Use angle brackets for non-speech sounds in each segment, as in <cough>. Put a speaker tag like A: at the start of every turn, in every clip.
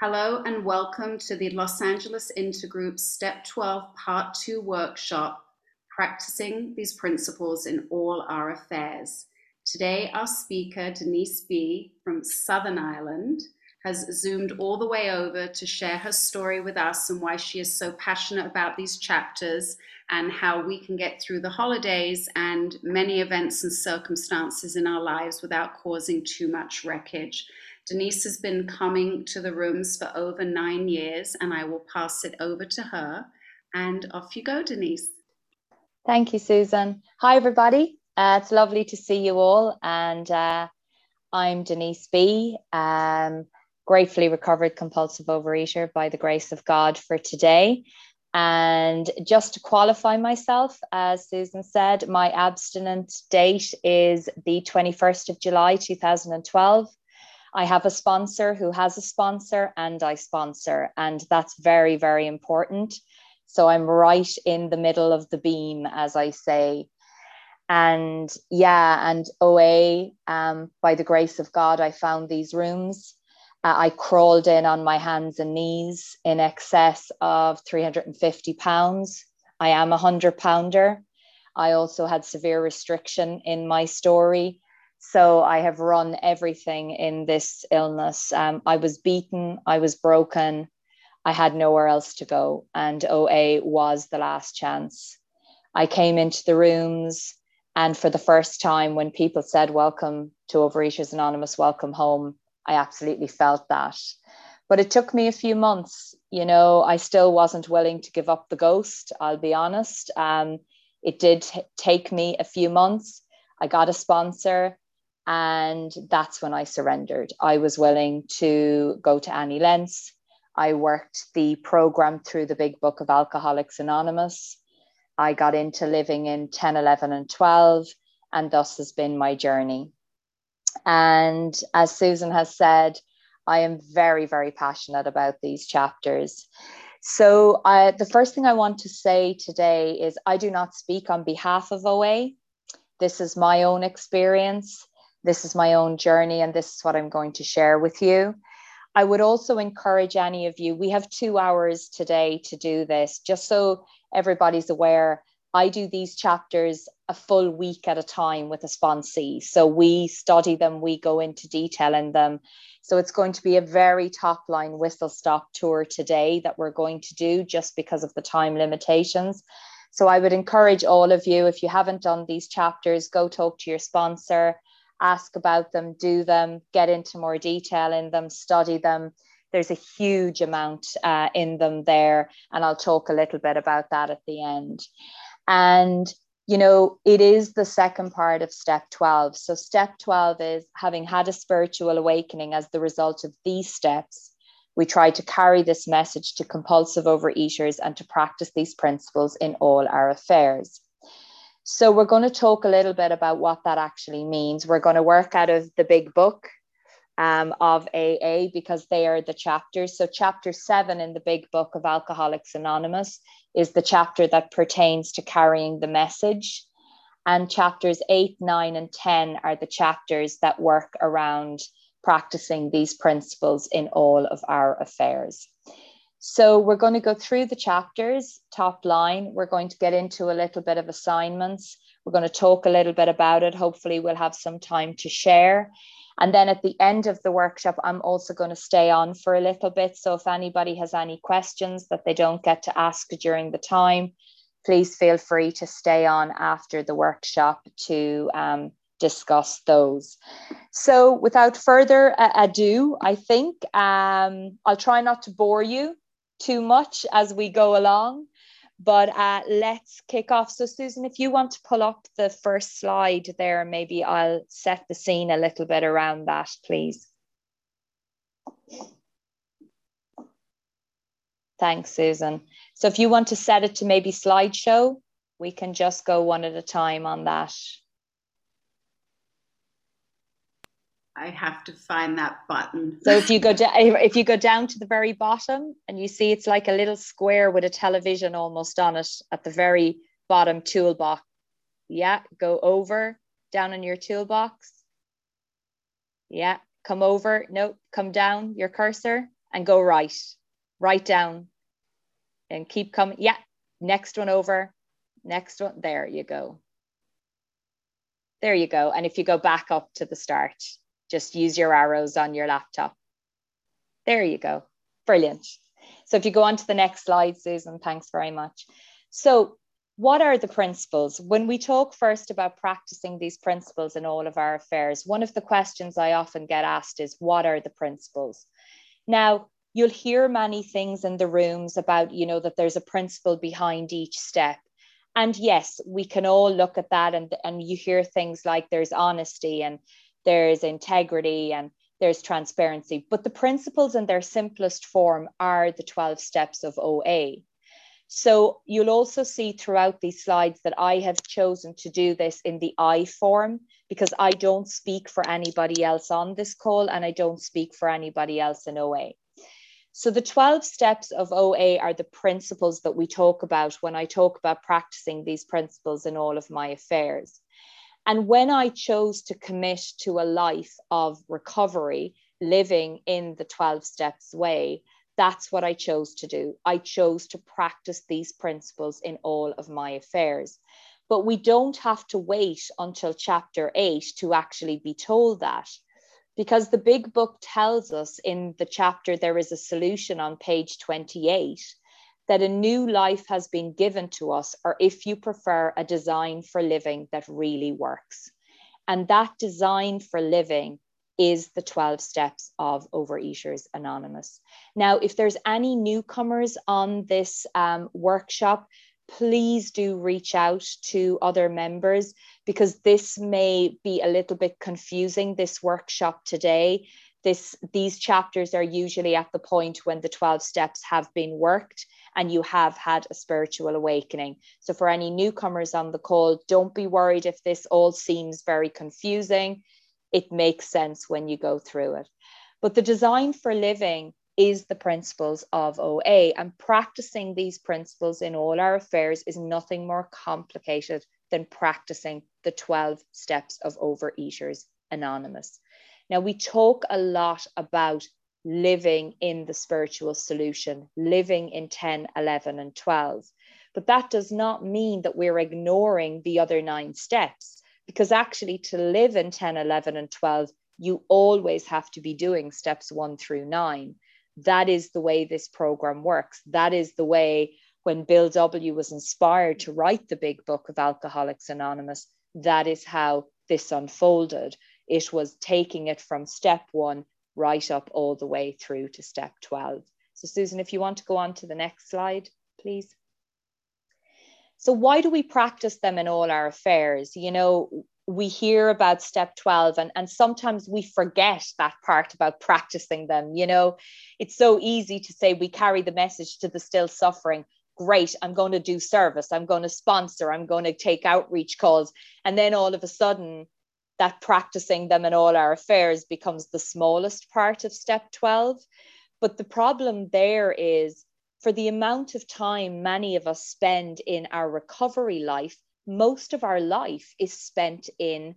A: Hello and welcome to the Los Angeles Intergroup Step 12 Part 2 workshop, Practicing These Principles in All Our Affairs. Today, our speaker, Denise B. from Southern Ireland, has zoomed all the way over to share her story with us and why she is so passionate about these chapters and how we can get through the holidays and many events and circumstances in our lives without causing too much wreckage. Denise has been coming to the rooms for over nine years, and I will pass it over to her. And off you go, Denise.
B: Thank you, Susan. Hi, everybody. Uh, it's lovely to see you all. And uh, I'm Denise B. Um, gratefully recovered compulsive overeater by the grace of God for today. And just to qualify myself, as Susan said, my abstinent date is the 21st of July 2012. I have a sponsor who has a sponsor, and I sponsor, and that's very, very important. So I'm right in the middle of the beam, as I say. And yeah, and OA, um, by the grace of God, I found these rooms. Uh, I crawled in on my hands and knees in excess of 350 pounds. I am a 100 pounder. I also had severe restriction in my story. So I have run everything in this illness. Um, I was beaten, I was broken, I had nowhere else to go, and OA was the last chance. I came into the rooms, and for the first time, when people said, Welcome to Overeaters Anonymous, welcome home, I absolutely felt that. But it took me a few months. You know, I still wasn't willing to give up the ghost, I'll be honest. Um, it did t- take me a few months. I got a sponsor. And that's when I surrendered. I was willing to go to any lengths. I worked the program through the big book of Alcoholics Anonymous. I got into living in 10, 11, and 12, and thus has been my journey. And as Susan has said, I am very, very passionate about these chapters. So, I, the first thing I want to say today is I do not speak on behalf of OA. This is my own experience. This is my own journey, and this is what I'm going to share with you. I would also encourage any of you, we have two hours today to do this, just so everybody's aware. I do these chapters a full week at a time with a sponsee. So we study them, we go into detail in them. So it's going to be a very top line whistle stop tour today that we're going to do just because of the time limitations. So I would encourage all of you, if you haven't done these chapters, go talk to your sponsor ask about them, do them, get into more detail in them, study them. There's a huge amount uh, in them there, and I'll talk a little bit about that at the end. And you know, it is the second part of step 12. So, step 12 is having had a spiritual awakening as the result of these steps, we try to carry this message to compulsive overeaters and to practice these principles in all our affairs. So we're going to talk a little bit about what that actually means. We're going to work out of the big book um, of AA because they are the chapters. So, chapter seven in the big book of Alcoholics Anonymous is the chapter that pertains to carrying the message. And chapters eight, nine, and 10 are the chapters that work around practicing these principles in all of our affairs. So we're going to go through the chapters, top line. We're going to get into a little bit of assignments. We're going to talk a little bit about it. Hopefully, we'll have some time to share. And then at the end of the workshop, I'm also going to stay on for a little bit. So if anybody has any questions that they don't get to ask during the time, please feel free to stay on after the workshop to um, discuss those. So without further ado, I think um, I'll try not to bore you too much as we go along. But uh, let's kick off. So, Susan, if you want to pull up the first slide there, maybe I'll set the scene a little bit around that, please. Thanks, Susan. So, if you want to set it to maybe slideshow, we can just go one at a time on that.
A: I have to find that button.
B: So if you go down, if you go down to the very bottom, and you see it's like a little square with a television almost on it at the very bottom toolbox. Yeah, go over down in your toolbox. Yeah, come over. No, come down your cursor and go right, right down and keep coming. Yeah, next one over, next one. There you go. There you go. And if you go back up to the start, just use your arrows on your laptop. There you go. Brilliant. So if you go on to the next slide, Susan, thanks very much. So what are the principles? When we talk first about practicing these principles in all of our affairs, one of the questions I often get asked is, what are the principles? Now, you'll hear many things in the rooms about, you know, that there's a principle behind each step. And yes, we can all look at that and, and you hear things like there's honesty and there's integrity and there's transparency. But the principles in their simplest form are the 12 steps of OA. So you'll also see throughout these slides that I have chosen to do this in the I form because I don't speak for anybody else on this call and I don't speak for anybody else in OA. So the 12 steps of OA are the principles that we talk about when I talk about practicing these principles in all of my affairs. And when I chose to commit to a life of recovery, living in the 12 steps way, that's what I chose to do. I chose to practice these principles in all of my affairs. But we don't have to wait until chapter eight to actually be told that. Because the big book tells us in the chapter, there is a solution on page 28 that a new life has been given to us, or if you prefer, a design for living that really works. And that design for living is the 12 steps of Overeaters Anonymous. Now, if there's any newcomers on this um, workshop, please do reach out to other members because this may be a little bit confusing, this workshop today. This, these chapters are usually at the point when the 12 steps have been worked and you have had a spiritual awakening. So, for any newcomers on the call, don't be worried if this all seems very confusing it makes sense when you go through it. But the design for living is the principles of OA, and practicing these principles in all our affairs is nothing more complicated than practicing the 12 steps of Overeaters Anonymous. Now, we talk a lot about living in the spiritual solution, living in 10, 11, and 12. But that does not mean that we're ignoring the other nine steps because actually to live in 10 11 and 12 you always have to be doing steps 1 through 9 that is the way this program works that is the way when bill w was inspired to write the big book of alcoholics anonymous that is how this unfolded it was taking it from step 1 right up all the way through to step 12 so susan if you want to go on to the next slide please so, why do we practice them in all our affairs? You know, we hear about step 12 and, and sometimes we forget that part about practicing them. You know, it's so easy to say we carry the message to the still suffering. Great, I'm going to do service, I'm going to sponsor, I'm going to take outreach calls. And then all of a sudden, that practicing them in all our affairs becomes the smallest part of step 12. But the problem there is for the amount of time many of us spend in our recovery life, most of our life is spent in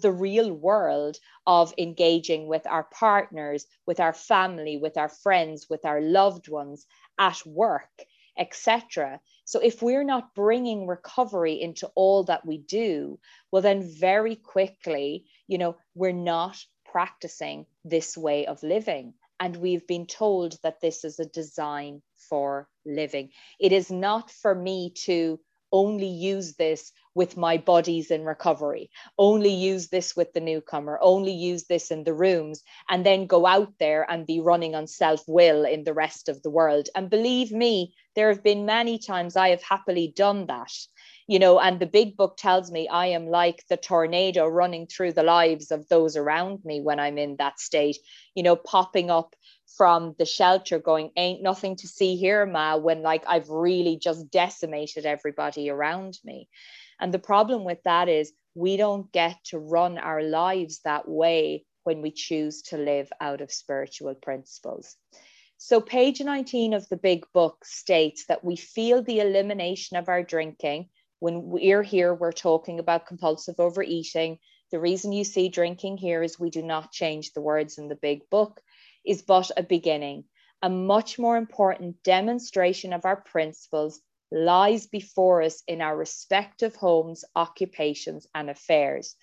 B: the real world of engaging with our partners, with our family, with our friends, with our loved ones, at work, etc. So, if we're not bringing recovery into all that we do, well, then very quickly, you know, we're not practicing this way of living. And we've been told that this is a design for living. It is not for me to only use this with my bodies in recovery, only use this with the newcomer, only use this in the rooms, and then go out there and be running on self will in the rest of the world. And believe me, there have been many times I have happily done that. You know, and the big book tells me I am like the tornado running through the lives of those around me when I'm in that state, you know, popping up from the shelter going ain't nothing to see here ma when like i've really just decimated everybody around me and the problem with that is we don't get to run our lives that way when we choose to live out of spiritual principles so page 19 of the big book states that we feel the elimination of our drinking when we're here we're talking about compulsive overeating the reason you see drinking here is we do not change the words in the big book is but a beginning. a much more important demonstration of our principles lies before us in our respective homes, occupations, and affairs.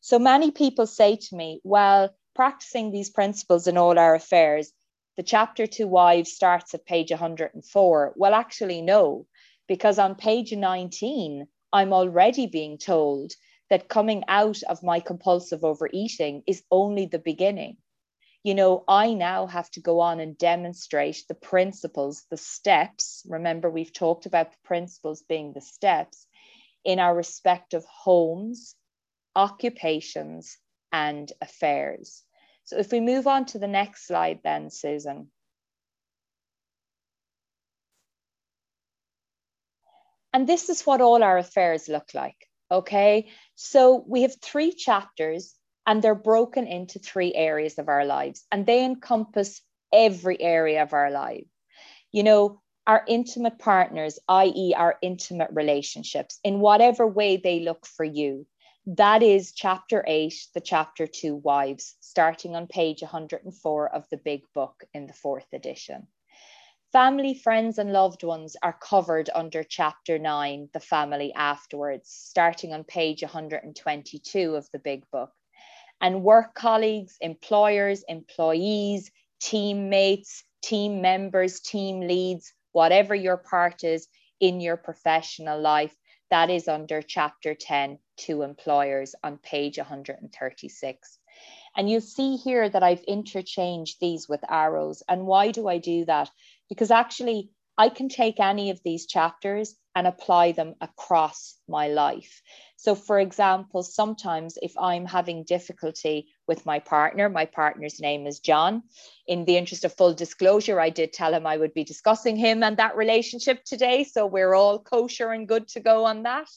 B: So many people say to me, well, practicing these principles in all our affairs, the chapter to wives starts at page 104. Well, actually, no, because on page 19, I'm already being told that coming out of my compulsive overeating is only the beginning. You know, I now have to go on and demonstrate the principles, the steps. Remember, we've talked about the principles being the steps in our respective homes, occupations, and affairs. So if we move on to the next slide, then, Susan. And this is what all our affairs look like. Okay. So we have three chapters and they're broken into three areas of our lives and they encompass every area of our life. You know, our intimate partners, i.e., our intimate relationships, in whatever way they look for you. That is chapter eight, the chapter to wives, starting on page 104 of the big book in the fourth edition. Family, friends, and loved ones are covered under chapter nine, the family afterwards, starting on page 122 of the big book. And work colleagues, employers, employees, teammates, team members, team leads, whatever your part is in your professional life, that is under chapter 10 to employers on page 136. And you'll see here that I've interchanged these with arrows. And why do I do that? Because actually, I can take any of these chapters and apply them across my life. So, for example, sometimes if I'm having difficulty with my partner, my partner's name is John. In the interest of full disclosure, I did tell him I would be discussing him and that relationship today. So, we're all kosher and good to go on that.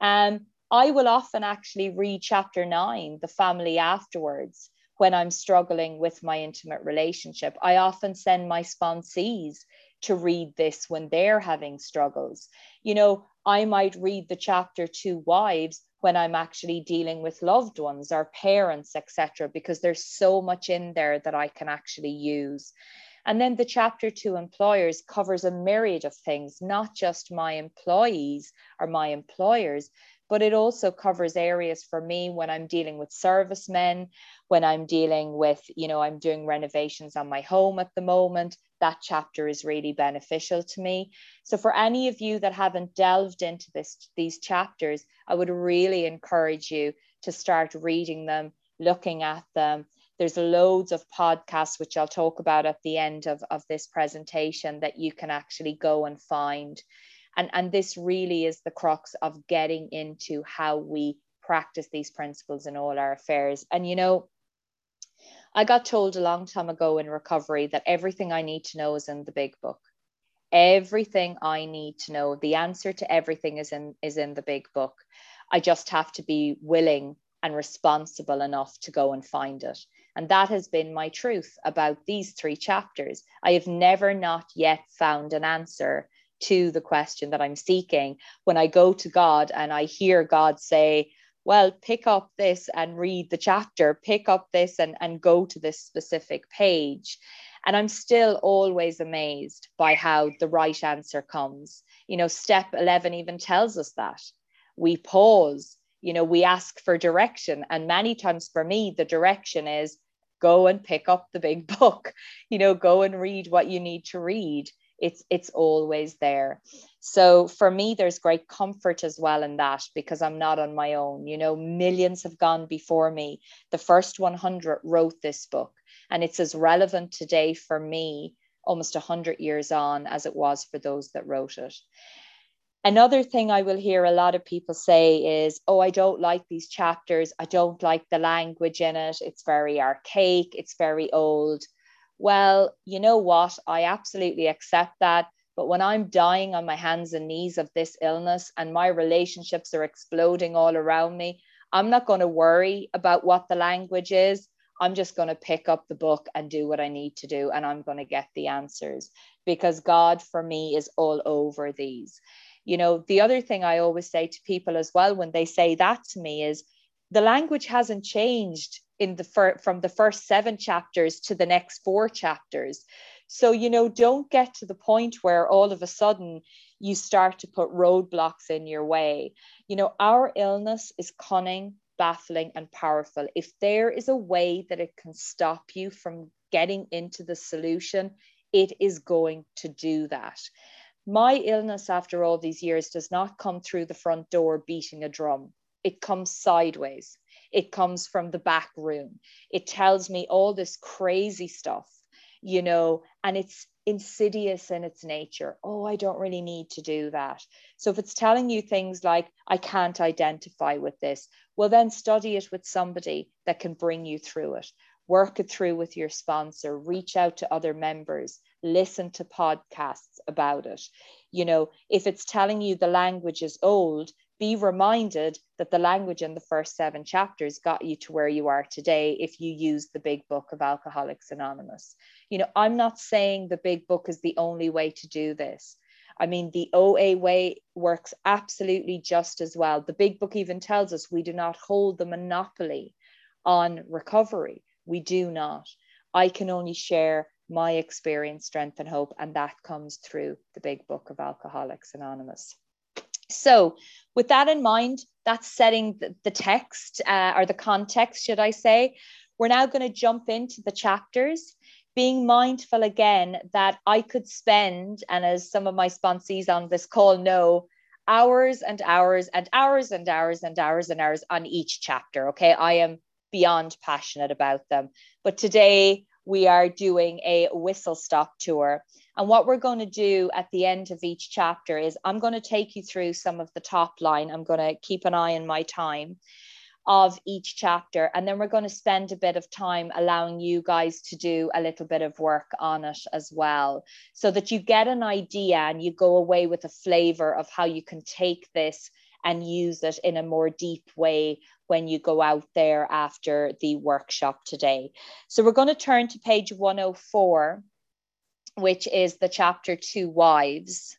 B: Um, I will often actually read chapter nine, the family afterwards, when I'm struggling with my intimate relationship. I often send my sponsees to read this when they're having struggles. You know, I might read the chapter to wives when I'm actually dealing with loved ones or parents, etc., because there's so much in there that I can actually use. And then the chapter to employers covers a myriad of things, not just my employees or my employers, but it also covers areas for me when I'm dealing with servicemen, when I'm dealing with, you know, I'm doing renovations on my home at the moment. That chapter is really beneficial to me. So for any of you that haven't delved into this these chapters, I would really encourage you to start reading them, looking at them. There's loads of podcasts, which I'll talk about at the end of, of this presentation, that you can actually go and find and and this really is the crux of getting into how we practice these principles in all our affairs. And you know i got told a long time ago in recovery that everything i need to know is in the big book. Everything i need to know the answer to everything is in is in the big book. I just have to be willing and responsible enough to go and find it. And that has been my truth about these three chapters. I have never not yet found an answer to the question that I'm seeking, when I go to God and I hear God say, well, pick up this and read the chapter, pick up this and, and go to this specific page. And I'm still always amazed by how the right answer comes. You know, step 11 even tells us that. We pause, you know, we ask for direction. And many times for me, the direction is go and pick up the big <laughs> book, you know, go and read what you need to read it's it's always there so for me there's great comfort as well in that because i'm not on my own you know millions have gone before me the first 100 wrote this book and it's as relevant today for me almost 100 years on as it was for those that wrote it Another thing I will hear a lot of people say is, oh, I don't like these chapters. I don't like the language in it. It's very archaic. It's very old well, you know what? I absolutely accept that. But when I'm dying on my hands and knees of this illness and my relationships are exploding all around me, I'm not going to worry about what the language is. I'm just going to pick up the book and do what I need to do, and I'm going to get the answers because God for me is all over these. You know, the other thing I always say to people as well when they say that to me is the language hasn't changed in the fir- from the first seven chapters to the next four chapters. So, you know, don't get to the point where all of a sudden you start to put roadblocks in your way. You know, our illness is cunning, baffling, and powerful. If there is a way that it can stop you from getting into the solution, it is going to do that. My illness after all these years does not come through the front door beating a drum. It comes sideways. It comes from the back room. It tells me all this crazy stuff, you know, and it's insidious in its nature. Oh, I don't really need to do that. So if it's telling you things like, I can't identify with this, well, then study it with somebody that can bring you through it work it through with your sponsor, reach out to other members, listen to podcasts about it. You know, if it's telling you the language is old, be reminded that the language in the first seven chapters got you to where you are today if you use the big book of Alcoholics Anonymous. You know, I'm not saying the big book is the only way to do this. I mean, the OA way works absolutely just as well. The big book even tells us we do not hold the monopoly on recovery. We do not. I can only share my experience, strength, and hope, and that comes through the big book of Alcoholics Anonymous. So, with that in mind, that's setting the, text uh, or the context, should I say. We're now going to jump into the chapters, being mindful again that I could spend, and as some of my sponsees on this call know, hours and hours and hours and hours and hours and hours on each chapter. Okay, I am beyond passionate about them. But today we are doing a whistle stop tour. And what we're going to do at the end of each chapter is I'm going to take you through some of the top line. I'm going to keep an eye on my time of each chapter. And then we're going to spend a bit of time allowing you guys to do a little bit of work on it as well, so that you get an idea and you go away with a flavor of how you can take this and use it in a more deep way when you go out there after the workshop today. So we're going to turn to page 104, which is the chapter To Wives.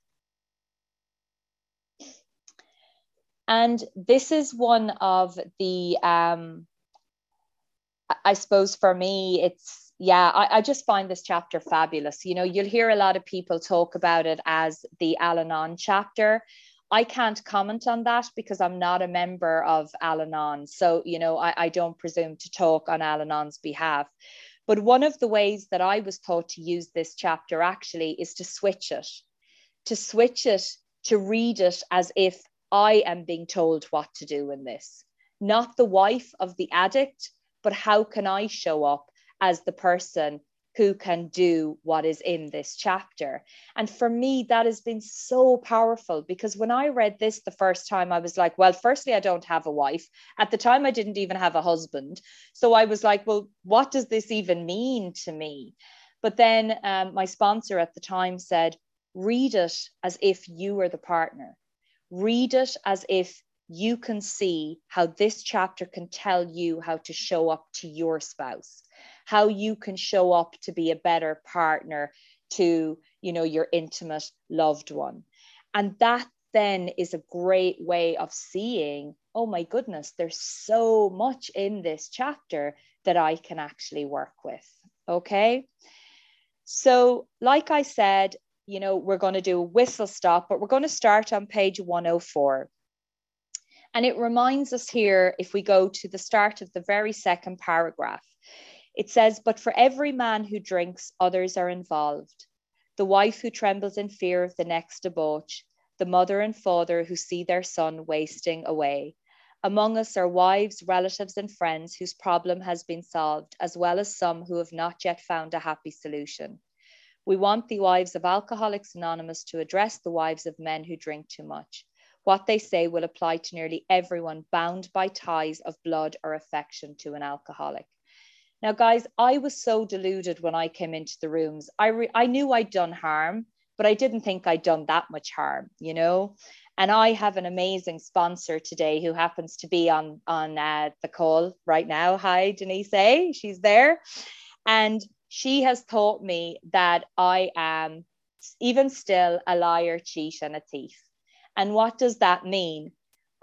B: And this is one of the, um, I suppose for me, it's, yeah, I, I just find this chapter fabulous. You know, you'll hear a lot of people talk about it as the Al Anon chapter. I can't comment on that because I'm not a member of Al Anon. So, you know, I, I don't presume to talk on Al Anon's behalf. But one of the ways that I was taught to use this chapter actually is to switch it, to switch it, to read it as if I am being told what to do in this, not the wife of the addict, but how can I show up as the person who can do what is in this chapter. And for me, that has been so powerful because when I read this the first time, I was like, well, firstly, I don't have a wife. At the time, I didn't even have a husband. So I was like, well, what does this even mean to me? But then um, my sponsor at the time said, read it as if you were the partner. Read it as if you can see how this chapter can tell you how to show up to your spouse how you can show up to be a better partner to you know your intimate loved one. And that then is a great way of seeing oh my goodness there's so much in this chapter that i can actually work with okay? So like i said you know we're going to do a whistle stop but we're going to start on page 104 and it reminds us here if we go to the start of the very second paragraph it says, But for every man who drinks, others are involved. The wife who trembles in fear of the next debauch, the mother and father who see their son wasting away. Among us are wives, relatives, and friends whose problem has been solved, as well as some who have not yet found a happy solution. We want the wives of Alcoholics Anonymous to address the wives of men who drink too much. What they say will apply to nearly everyone bound by ties of blood or affection to an alcoholic. Now, guys, I was so deluded when I came into the rooms. I, re- I knew I'd done harm, but I didn't think I'd done that much harm, you know? And I have an amazing sponsor today who happens to be on, on uh, the call right now. Hi, Denise A. She's there. And she has taught me that I am even still a liar, cheat, and a thief. And what does that mean?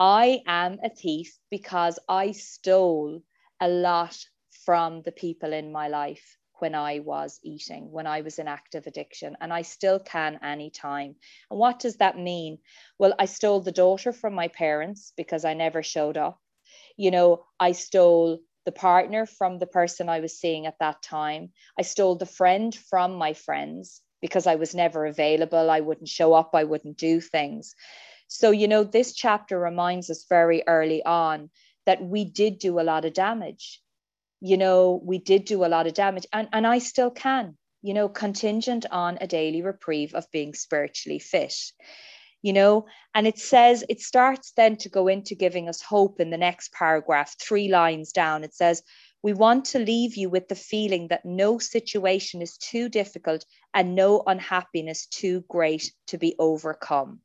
B: I am a thief because I stole a lot from the people in my life when I was eating, when I was in active addiction, and I still can anytime. And what does that mean? Well, I stole the daughter from my parents because I never showed up. You know, I stole the partner from the person I was seeing at that time. I stole the friend from my friends because I was never available. I wouldn't show up, I wouldn't do things. So, you know, this chapter reminds us very early on that we did do a lot of damage you know, we did do a lot of damage and, and I still can, you know, contingent on a daily reprieve of being spiritually fit, you know. And it says, it starts then to go into giving us hope in the next paragraph, three lines down. It says, we want to leave you with the feeling that no situation is too difficult and no unhappiness too great to be overcome.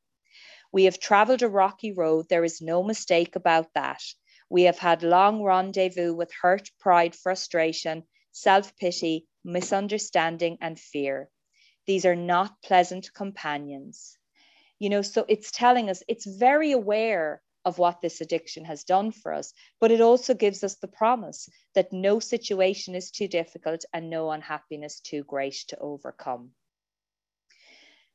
B: We have traveled a rocky road, there is no mistake about that. We have had long rendezvous with hurt, pride, frustration, self pity, misunderstanding, and fear. These are not pleasant companions. You know, so it's telling us it's very aware of what this addiction has done for us, but it also gives us the promise that no situation is too difficult and no unhappiness too great to overcome.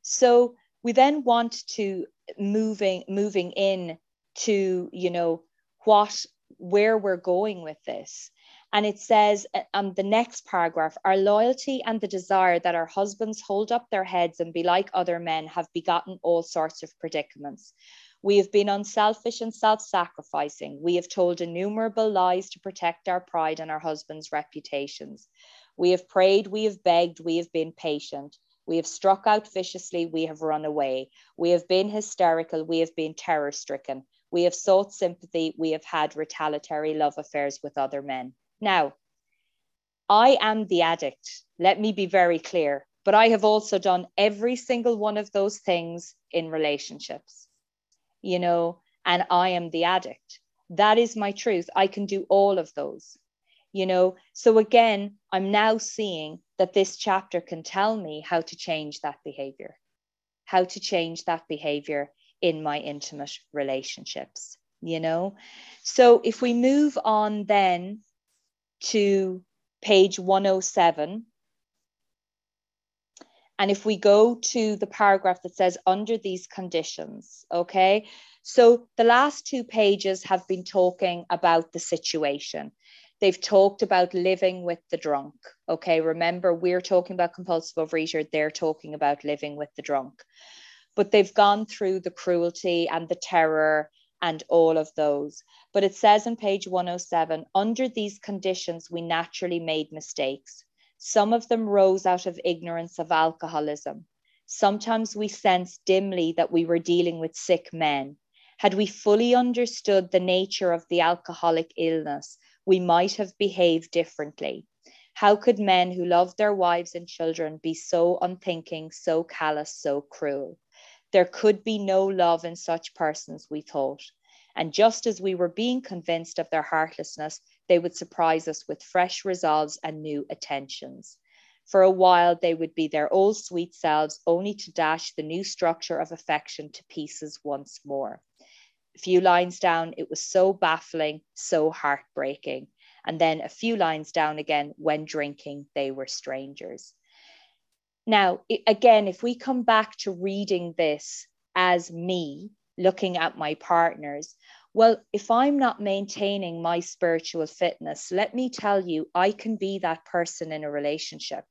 B: So we then want to moving moving in to you know what where we're going with this. And it says um, the next paragraph, our loyalty and the desire that our husbands hold up their heads and be like other men have begotten all sorts of predicaments. We have been unselfish and self sacrificing. We have told innumerable lies to protect our pride and our husbands' reputations. We have prayed, we have begged, we have been patient. We have struck out viciously, we have run away. We have been hysterical, we have been terror stricken. We have sought sympathy. We have had retaliatory love affairs with other men. Now, I am the addict. Let me be very clear. But I have also done every single one of those things in relationships, you know, and I am the addict. That is my truth. I can do all of those, you know. So again, I'm now seeing that this chapter can tell me how to change that behavior, how to change that behavior in my intimate relationships, you know? So if we move on then to page 107, and if we go to the paragraph that says under these conditions, okay? So the last two pages have been talking about the situation. They've talked about living with the drunk. Okay, remember, we're talking about compulsive overeater, they're talking about living with the drunk but they've gone through the cruelty and the terror and all of those. But it says on page 107 under these conditions, we naturally made mistakes. Some of them rose out of ignorance of alcoholism. Sometimes we sensed dimly that we were dealing with sick men. Had we fully understood the nature of the alcoholic illness, we might have behaved differently. How could men who loved their wives and children be so unthinking, so callous, so cruel? There could be no love in such persons, we thought. And just as we were being convinced of their heartlessness, they would surprise us with fresh resolves and new attentions. For a while, they would be their old sweet selves, only to dash the new structure of affection to pieces once more. A few lines down, it was so baffling, so heartbreaking. And then a few lines down again, when drinking, they were strangers. Now, again, if we come back to reading this as me looking at my partners, well, if I'm not maintaining my spiritual fitness, let me tell you, I can be that person in a relationship.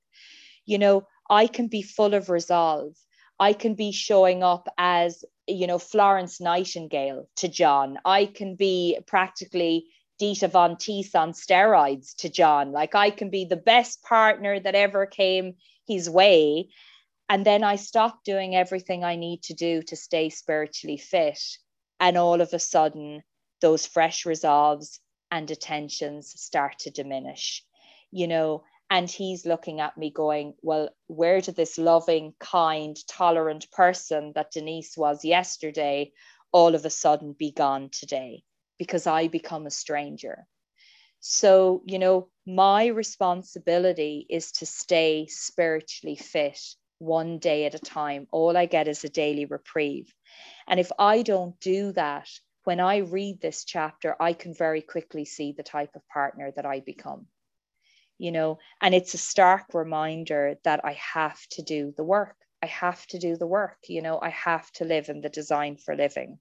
B: You know, I can be full of resolve. I can be showing up as, you know, Florence Nightingale to John. I can be practically Dita Von Teese on steroids to John. Like I can be the best partner that ever came his way. And then I stop doing everything I need to do to stay spiritually fit. And all of a sudden, those fresh resolves and attentions start to diminish, you know. And he's looking at me going, Well, where did this loving, kind, tolerant person that Denise was yesterday all of a sudden be gone today? Because I become a stranger. So, you know, my responsibility is to stay spiritually fit one day at a time. All I get is a daily reprieve. And if I don't do that, when I read this chapter, I can very quickly see the type of partner that I become. you know, and it's a stark reminder that I have to do the work. I have to do the work, you know, I have to live in the design for living.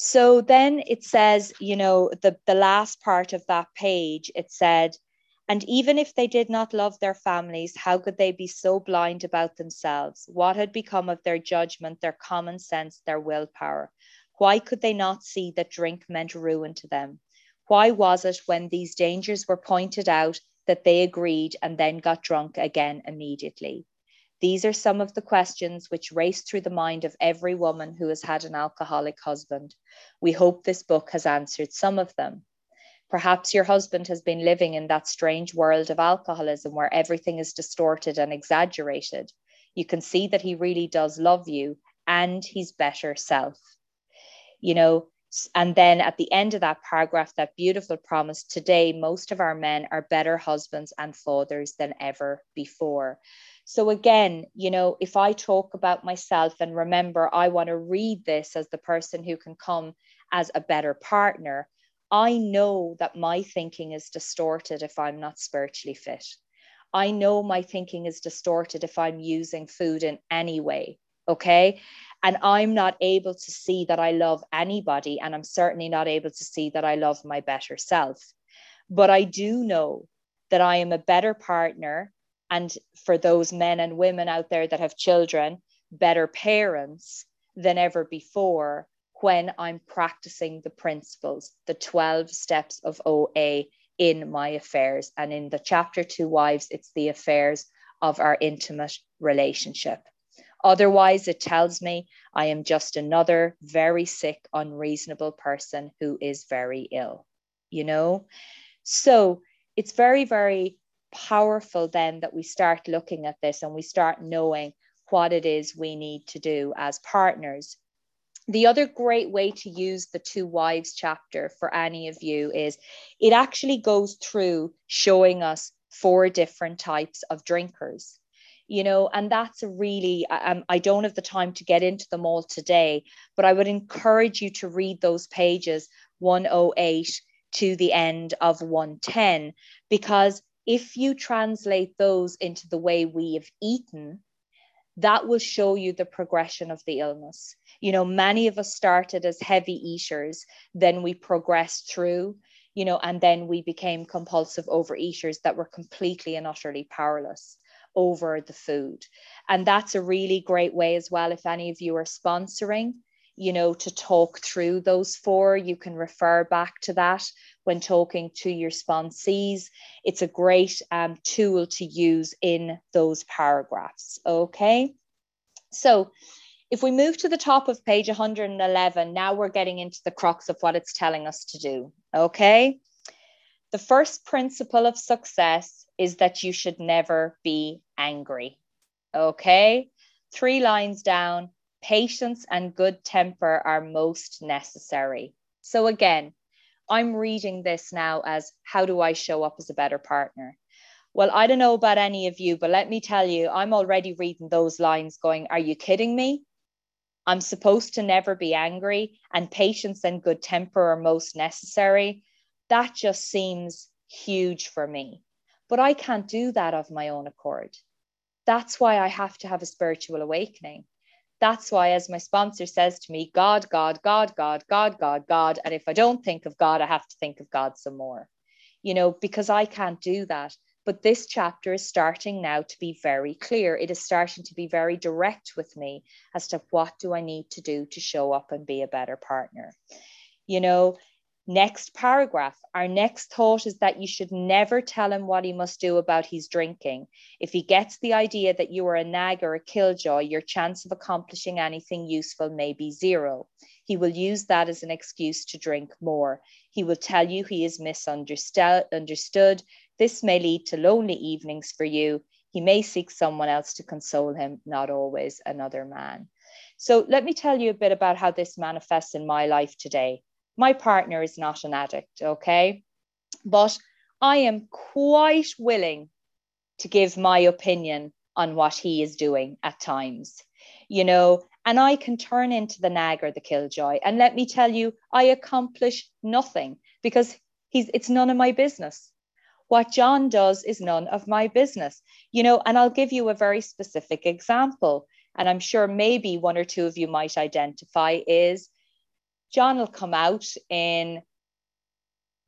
B: So then it says, you know, the, the last part of that page, it said, and even if they did not love their families, how could they be so blind about themselves? What had become of their judgment, their common sense, their willpower? Why could they not see that drink meant ruin to them? Why was it when these dangers were pointed out that they agreed and then got drunk again immediately? These are some of the questions which race through the mind of every woman who has had an alcoholic husband. We hope this book has answered some of them. Perhaps your husband has been living in that strange world of alcoholism where everything is distorted and exaggerated. You can see that he really does love you and he's better self. You know, and then at the end of that paragraph, that beautiful promise today, most of our men are better husbands and fathers than ever before. So, again, you know, if I talk about myself and remember, I want to read this as the person who can come as a better partner, I know that my thinking is distorted if I'm not spiritually fit. I know my thinking is distorted if I'm using food in any way. Okay. And I'm not able to see that I love anybody. And I'm certainly not able to see that I love my better self. But I do know that I am a better partner. And for those men and women out there that have children, better parents than ever before when I'm practicing the principles, the 12 steps of OA in my affairs. And in the chapter to wives, it's the affairs of our intimate relationship. Otherwise, it tells me I am just another very sick, unreasonable person who is very ill, you know? So it's very, very powerful then that we start looking at this and we start knowing what it is we need to do as partners. The other great way to use the to wives chapter for any of you is it actually goes through showing us four different types of drinkers you know and that's a really um, i don't have the time to get into them all today but i would encourage you to read those pages 108 to the end of 110 because if you translate those into the way we have eaten that will show you the progression of the illness. You know, many of us started as heavy eaters, then we progressed through, you know, and then we became compulsive overeaters that were completely and utterly powerless over the food. And that's a really great way as well. If any of you are sponsoring, you know, to talk through those four, you can refer back to that when talking to your sponsees. It's a great um, tool to use in those paragraphs. Okay. So if we move to the top of page 111, now we're getting into the crux of what it's telling us to do. Okay. The first principle of success is that you should never be angry. Okay. Three lines down, patience and good temper are most necessary. So, again, I'm reading this now as how do I show up as a better partner? Well, I don't know about any of you, but let me tell you, I'm already reading those lines going, Are you kidding me? I'm supposed to never be angry, and patience and good temper are most necessary. That just seems huge for me. But I can't do that of my own accord. That's why I have to have a spiritual awakening. That's why, as my sponsor says to me, God, God, God, God, God, God, God. And if I don't think of God, I have to think of God some more, you know, because I can't do that. But this chapter is starting now to be very clear. It is starting to be very direct with me as to what do I need to do to show up and be a better partner. You know, Next paragraph. Our next thought is that you should never tell him what he must do about his drinking. If he gets the idea that you are a nag or a killjoy, your chance of accomplishing anything useful may be zero. He will use that as an excuse to drink more. He will tell you he is misunderstood. This may lead to lonely evenings for you. He may seek someone else to console him, not always another man. So, let me tell you a bit about how this manifests in my life today. My partner is not an addict, okay? But I am quite willing to give my opinion on what he is doing at times, you know, and I can turn into the nag or the killjoy. And let me tell you, I accomplish nothing because he's it's none of my business. What John does is none of my business. You know, and I'll give you a very specific example. And I'm sure maybe one or two of you might identify is John will come out in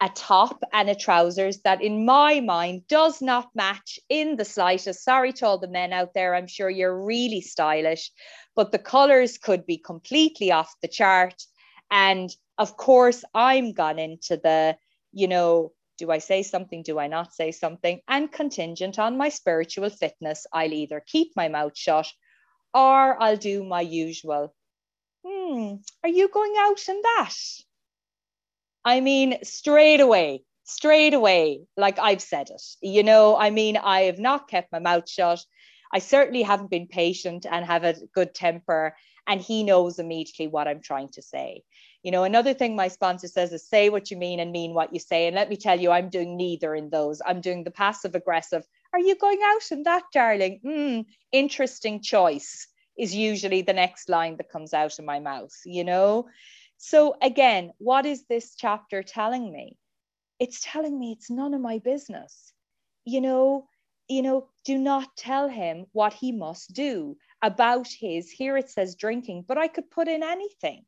B: a top and a trousers that in my mind does not match in the slightest. Sorry to all the men out there. I'm sure you're really stylish but the colors could be completely off the chart. And of course i'm gone into the you know do i say something? Do i not say something? And contingent on my spiritual fitness i'll either keep my mouth shut or i'll do my usual hmm are you going out in that I mean, straight away, straight away, like I've said it. You know, I mean, I have not kept my mouth shut. I certainly haven't been patient and have a good temper. And he knows immediately what I'm trying to say. You know, another thing my sponsor says is say what you mean and mean what you say. And let me tell you, I'm doing neither in those. I'm doing the passive aggressive. Are you going out in that, darling? Mm, interesting choice is usually the next line that comes out of my mouth, you know? So, again, what is this chapter telling me? It's telling me it's none of my business. You know, you know, do not tell him what he must do about his, here it says drinking, but I could put in anything.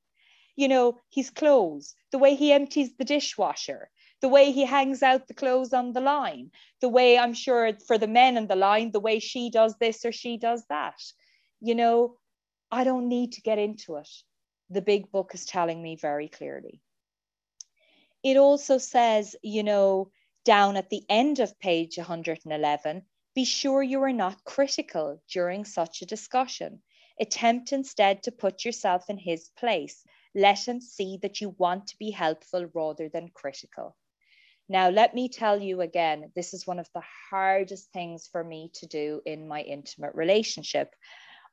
B: You know, his clothes, the way he empties the dishwasher, the way he hangs out the clothes on the line, the way I'm sure for the men in the line, the way she does this or she does that. You know, I don't need to get into it the big book is telling me very clearly. It also says, you know, down at the end of page 111, be sure you are not critical during such a discussion. Attempt instead to put yourself in his place. Let him see that you want to be helpful rather than critical. Now, let me tell you again, this is one of the hardest things for me to do in my intimate relationship.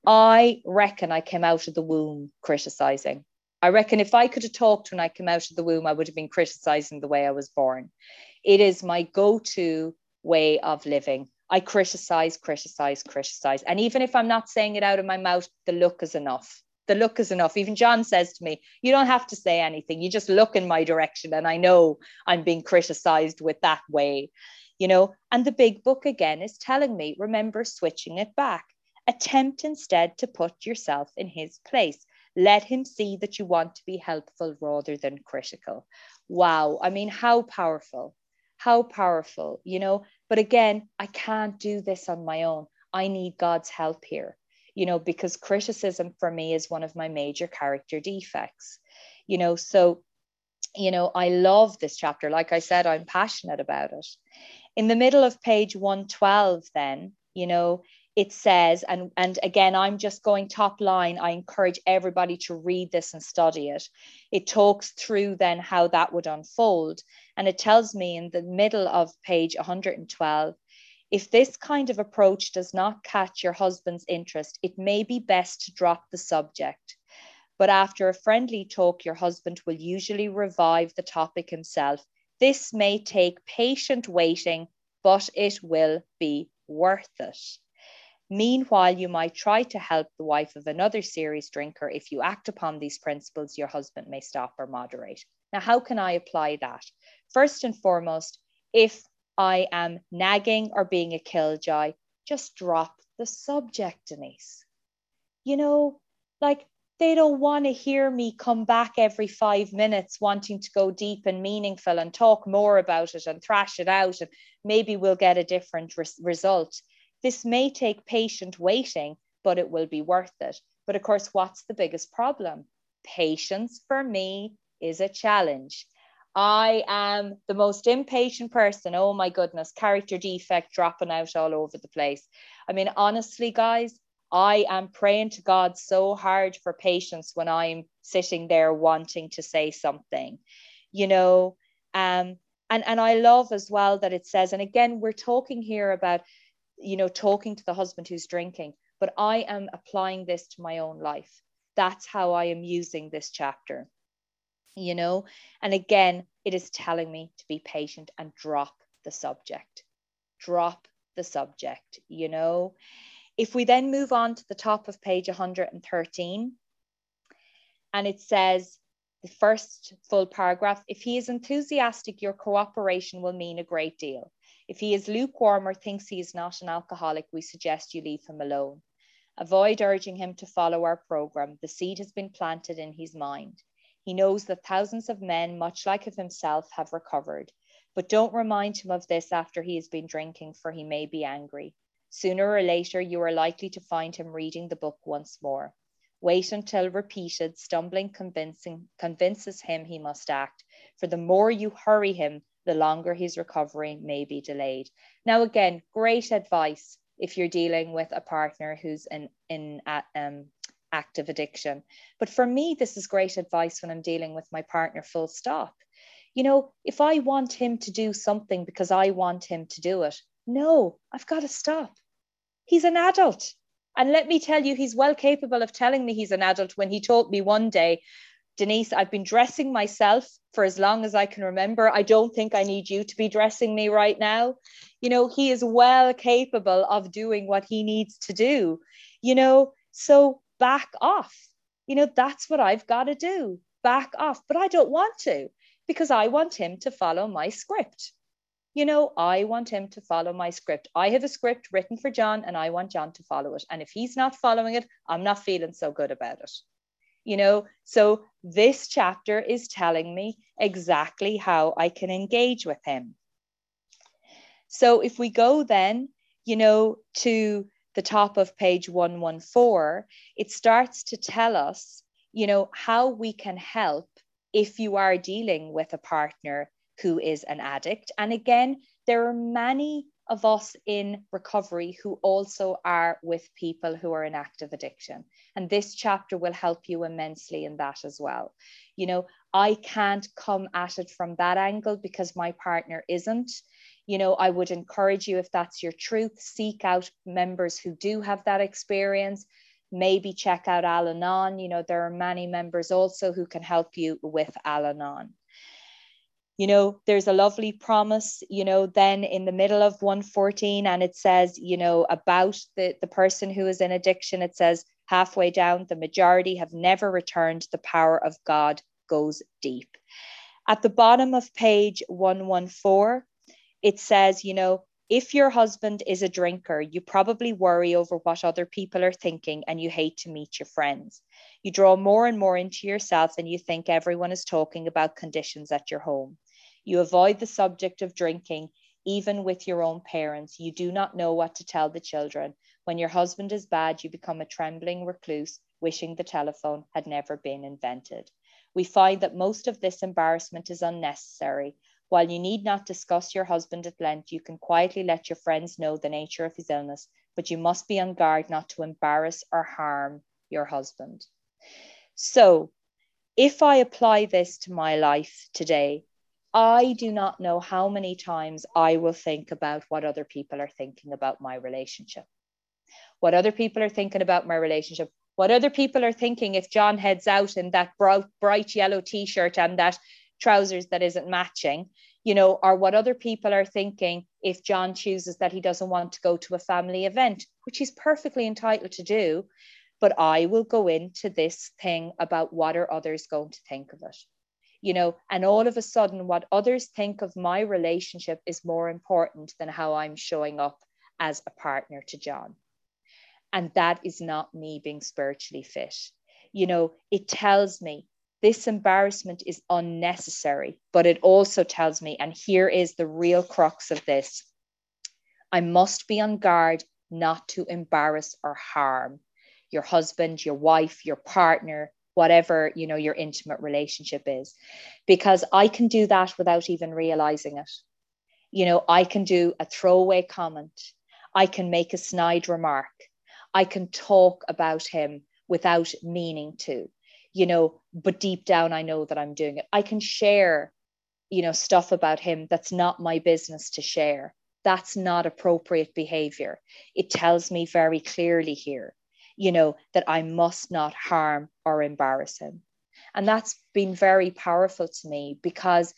B: I reckon I came out of the womb criticizing. I reckon if I could have talked when I came out of the womb, I would have been criticizing the way I was born. It is my go to way of living. I criticize, criticize, criticize. And even if I'm not saying it out of my mouth, the look is enough. The look is enough. Even John says to me, You don't have to say anything. You just look in my direction. And I know I'm being criticized with that way, you know. And the big book again is telling me, Remember switching it back. Attempt instead to put yourself in his place. Let him see that you want to be helpful rather than critical. Wow. I mean, how powerful, how powerful, you know? But again, I can't do this on my own. I need God's help here, you know, because criticism for me is one of my major character defects, you know? So, you know, I love this chapter. Like I said, I'm passionate about it. In the middle of page 112, then, you know, it says, and, and again, I'm just going top line. I encourage everybody to read this and study it. It talks through then how that would unfold. And it tells me in the middle of page 112 if this kind of approach does not catch your husband's interest, it may be best to drop the subject. But after a friendly talk, your husband will usually revive the topic himself. This may take patient waiting, but it will be worth it. Meanwhile, you might try to help the wife of another serious drinker. If you act upon these principles, your husband may stop or moderate. Now, how can I apply that? First and foremost, if I am nagging or being a killjoy, just drop the subject, Denise. You know, like they don't want to hear me come back every five minutes wanting to go deep and meaningful and talk more about it and thrash it out and maybe we'll get a different res- result this may take patient waiting, but it will be worth it. But of course, what's the biggest problem? Patience for me is a challenge. I am the most impatient person. Oh my goodness, character defect dropping out all over the place. I mean, honestly, guys, I am praying to God so hard for patience when I'm sitting there wanting to say something, you know. Um, and, and I love as well that it says, and again, we're talking here about you know, talking to the husband who's drinking, but I am applying this to my own life. That's how I am using this chapter, you know. And again, it is telling me to be patient and drop the subject. Drop the subject, you know. If we then move on to the top of page 113, and it says, the first full paragraph if he is enthusiastic, your cooperation will mean a great deal. If he is lukewarm or thinks he is not an alcoholic, we suggest you leave him alone. Avoid urging him to follow our program. The seed has been planted in his mind. He knows that thousands of men, much like of himself, have recovered. But don't remind him of this after he has been drinking, for he may be angry. Sooner or later, you are likely to find him reading the book once more. Wait until repeated stumbling convincing, convinces him he must act, for the more you hurry him, the longer his recovery may be delayed. Now, again, great advice if you're dealing with a partner who's in, in um, active addiction. But for me, this is great advice when I'm dealing with my partner, full stop. You know, if I want him to do something because I want him to do it, no, I've got to stop. He's an adult. And let me tell you, he's well capable of telling me he's an adult when he told me one day, Denise, I've been dressing myself for as long as I can remember. I don't think I need you to be dressing me right now. You know, he is well capable of doing what he needs to do, you know, so back off. You know, that's what I've got to do back off. But I don't want to because I want him to follow my script. You know, I want him to follow my script. I have a script written for John and I want John to follow it. And if he's not following it, I'm not feeling so good about it you know? So this chapter is telling me exactly how i can engage with him. So if we go then you know to the top of page 114 it starts to tell us you know how we can help if you are dealing with a partner who is an addict. And again there are many of us in recovery who also are with people who are in active addiction. And this chapter will help you immensely in that as well. You know, I can't come at it from that angle because my partner isn't. You know, I would encourage you, if that's your truth, seek out members who do have that experience. Maybe check out Al Anon. You know, there are many members also who can help you with Al Anon you know there's a lovely promise you know then in the middle of 114 and it says you know about the the person who is in addiction it says halfway down the majority have never returned the power of god goes deep at the bottom of page 114 it says you know if your husband is a drinker, you probably worry over what other people are thinking and you hate to meet your friends. You draw more and more into yourself and you think everyone is talking about conditions at your home. You avoid the subject of drinking, even with your own parents. You do not know what to tell the children. When your husband is bad, you become a trembling recluse, wishing the telephone had never been invented. We find that most of this embarrassment is unnecessary. While you need not discuss your husband at length, you can quietly let your friends know the nature of his illness, but you must be on guard not to embarrass or harm your husband. So, if I apply this to my life today, I do not know how many times I will think about what other people are thinking about my relationship. What other people are thinking about my relationship. What other people are thinking if John heads out in that bright, bright yellow t shirt and that trousers that isn't matching, you know, or what other people are thinking if John chooses that he doesn't want to go to a family event, which he's perfectly entitled to do. But I will go into this thing about what are others going to think of it you know, and all of a sudden, what others think of my relationship is more important than how I'm showing up as a partner to John. And that is not me being spiritually fit. You know, it tells me this embarrassment is unnecessary, but it also tells me, and here is the real crux of this I must be on guard not to embarrass or harm your husband, your wife, your partner, whatever you know your intimate relationship is because i can do that without even realizing it. You know i can do a throwaway comment. I can make a snide remark. I can talk about him without meaning to you know but deep down i know that i'm doing it. I can share you know stuff about him that's not my business to share. That's not appropriate behavior. It tells me very clearly here you know, that I must not harm or embarrass him. And that's been very powerful to me because,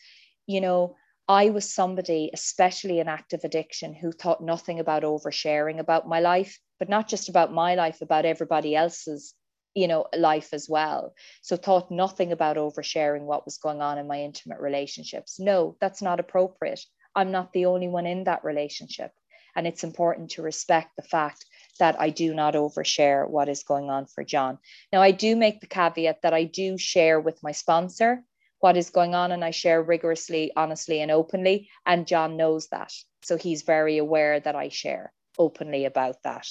B: you know, I was somebody, especially in active addiction, who thought nothing about oversharing about my life, but not just about my life, about everybody else's, you know, life as well. So thought nothing about oversharing what was going on in my intimate relationships. No, that's not appropriate. I'm not the only one in that relationship. And it's important to respect the fact that I do not overshare what is going on for John. Now, I do make the caveat that I do share with my sponsor what is going on, and I share rigorously, honestly, and openly. And John knows that. So he's very aware that I share openly about that.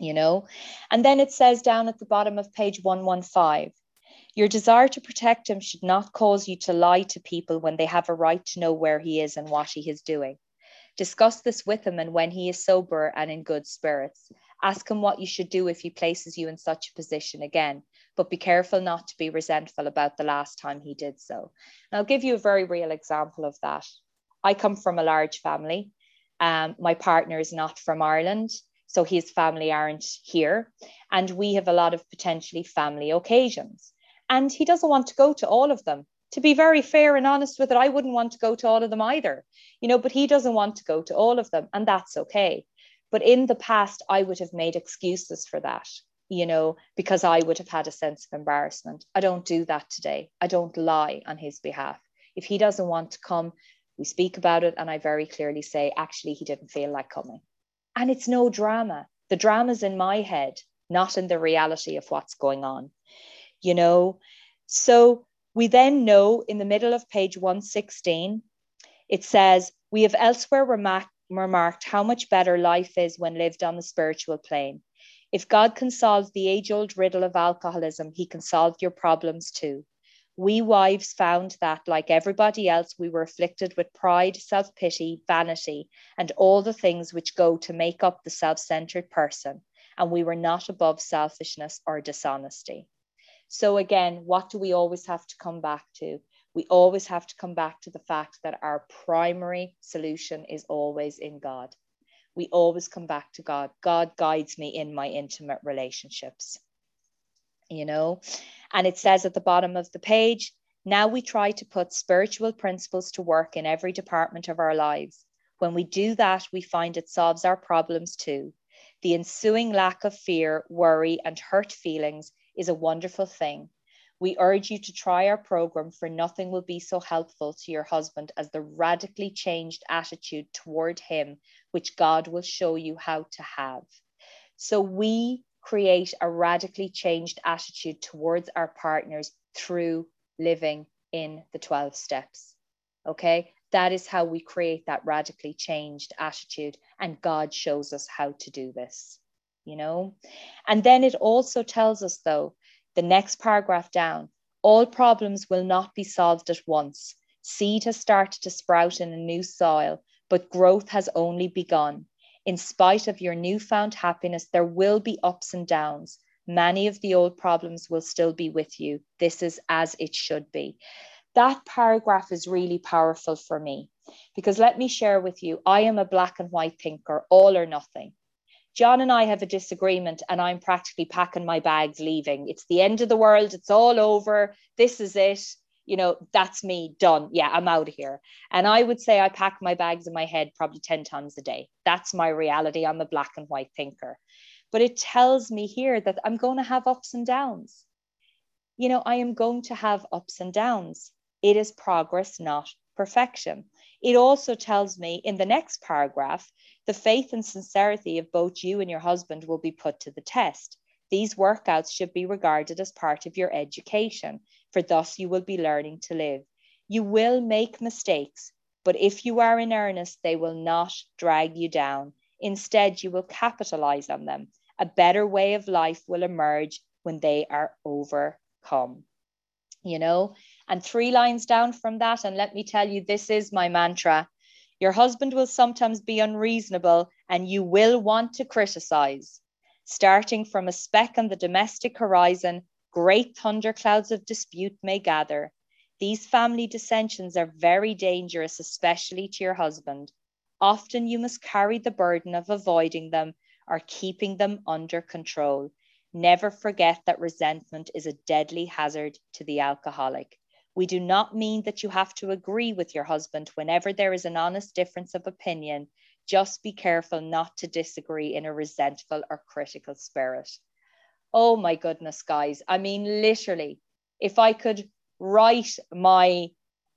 B: You know? And then it says down at the bottom of page 115 your desire to protect him should not cause you to lie to people when they have a right to know where he is and what he is doing. Discuss this with him and when he is sober and in good spirits. Ask him what you should do if he places you in such a position again, but be careful not to be resentful about the last time he did so. And I'll give you a very real example of that. I come from a large family. Um, my partner is not from Ireland, so his family aren't here. And we have a lot of potentially family occasions. And he doesn't want to go to all of them to be very fair and honest with it, I wouldn't want to go to all of them either, you know, but he doesn't want to go to all of them, and that's okay. But in the past, I would have made excuses for that, you know, because I would have had a sense of embarrassment. I don't do that today. I don't lie on his behalf. If he doesn't want to come, we speak about it, and I very clearly say, actually, he didn't feel like coming. And it's no drama. The drama's in my head, not in the reality of what's going on, you know. So we then know in the middle of page 116, it says, We have elsewhere remark- remarked how much better life is when lived on the spiritual plane. If God can solve the age old riddle of alcoholism, he can solve your problems too. We wives found that, like everybody else, we were afflicted with pride, self pity, vanity, and all the things which go to make up the self centered person, and we were not above selfishness or dishonesty. So, again, what do we always have to come back to? We always have to come back to the fact that our primary solution is always in God. We always come back to God. God guides me in my intimate relationships. You know, and it says at the bottom of the page, now we try to put spiritual principles to work in every department of our lives. When we do that, we find it solves our problems too. The ensuing lack of fear, worry, and hurt feelings is a wonderful thing. We urge you to try our program, for nothing will be so helpful to your husband as the radically changed attitude toward him, which God will show you how to have. So we create a radically changed attitude towards our partners through living in the 12 steps. Okay, that is how we create that radically changed attitude, and God shows us how to do this you know? And then it also tells us, though, the next paragraph down, all problems will not be solved at once. Seed has started to sprout in a new soil, but growth has only begun. In spite of your newfound happiness, there will be ups and downs. Many of the old problems will still be with you. This is as it should be. That paragraph is really powerful for me because let me share with you I am a black and white thinker, all or nothing. John and I have a disagreement, and I'm practically packing my bags, leaving. It's the end of the world. It's all over. This is it. You know, that's me done. Yeah, I'm out of here. And I would say I pack my bags in my head probably 10 times a day. That's my reality. I'm a black and white thinker. But it tells me here that I'm going to have ups and downs. You know, I am going to have ups and downs. It is progress, not perfection. It also tells me in the next paragraph the faith and sincerity of both you and your husband will be put to the test. These workouts should be regarded as part of your education, for thus you will be learning to live. You will make mistakes, but if you are in earnest, they will not drag you down. Instead, you will capitalize on them. A better way of life will emerge when they are overcome. You know, and three lines down from that, and let me tell you, this is my mantra your husband will sometimes be unreasonable and you will want to criticize. Starting from a speck on the domestic horizon, great thunderclouds of dispute may gather. These family dissensions are very dangerous, especially to your husband. Often you must carry the burden of avoiding them or keeping them under control. Never forget that resentment is a deadly hazard to the alcoholic. We do not mean that you have to agree with your husband whenever there is an honest difference of opinion. Just be careful not to disagree in a resentful or critical spirit. Oh my goodness, guys. I mean, literally, if I could write my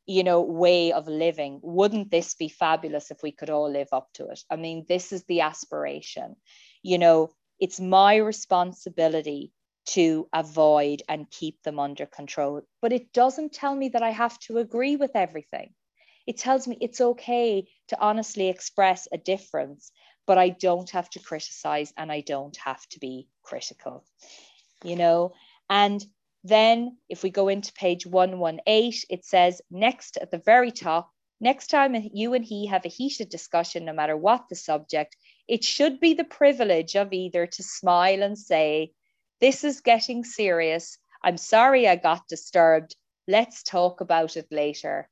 B: you know way of living wouldn't this be fabulous if we could all live up to it i mean this is the aspiration you know it's my responsibility to avoid and keep them under control. But it doesn't tell me that i have to agree with everything. It tells me it's okay to honestly express a difference but i don't have to criticize and i don't have to be critical you know? And then, if we go into page 118, it says next at the very top, next time you and he have a heated discussion, no matter what the subject, it should be the privilege of either to smile and say, This is getting serious. I'm sorry I got disturbed. Let's talk about it later.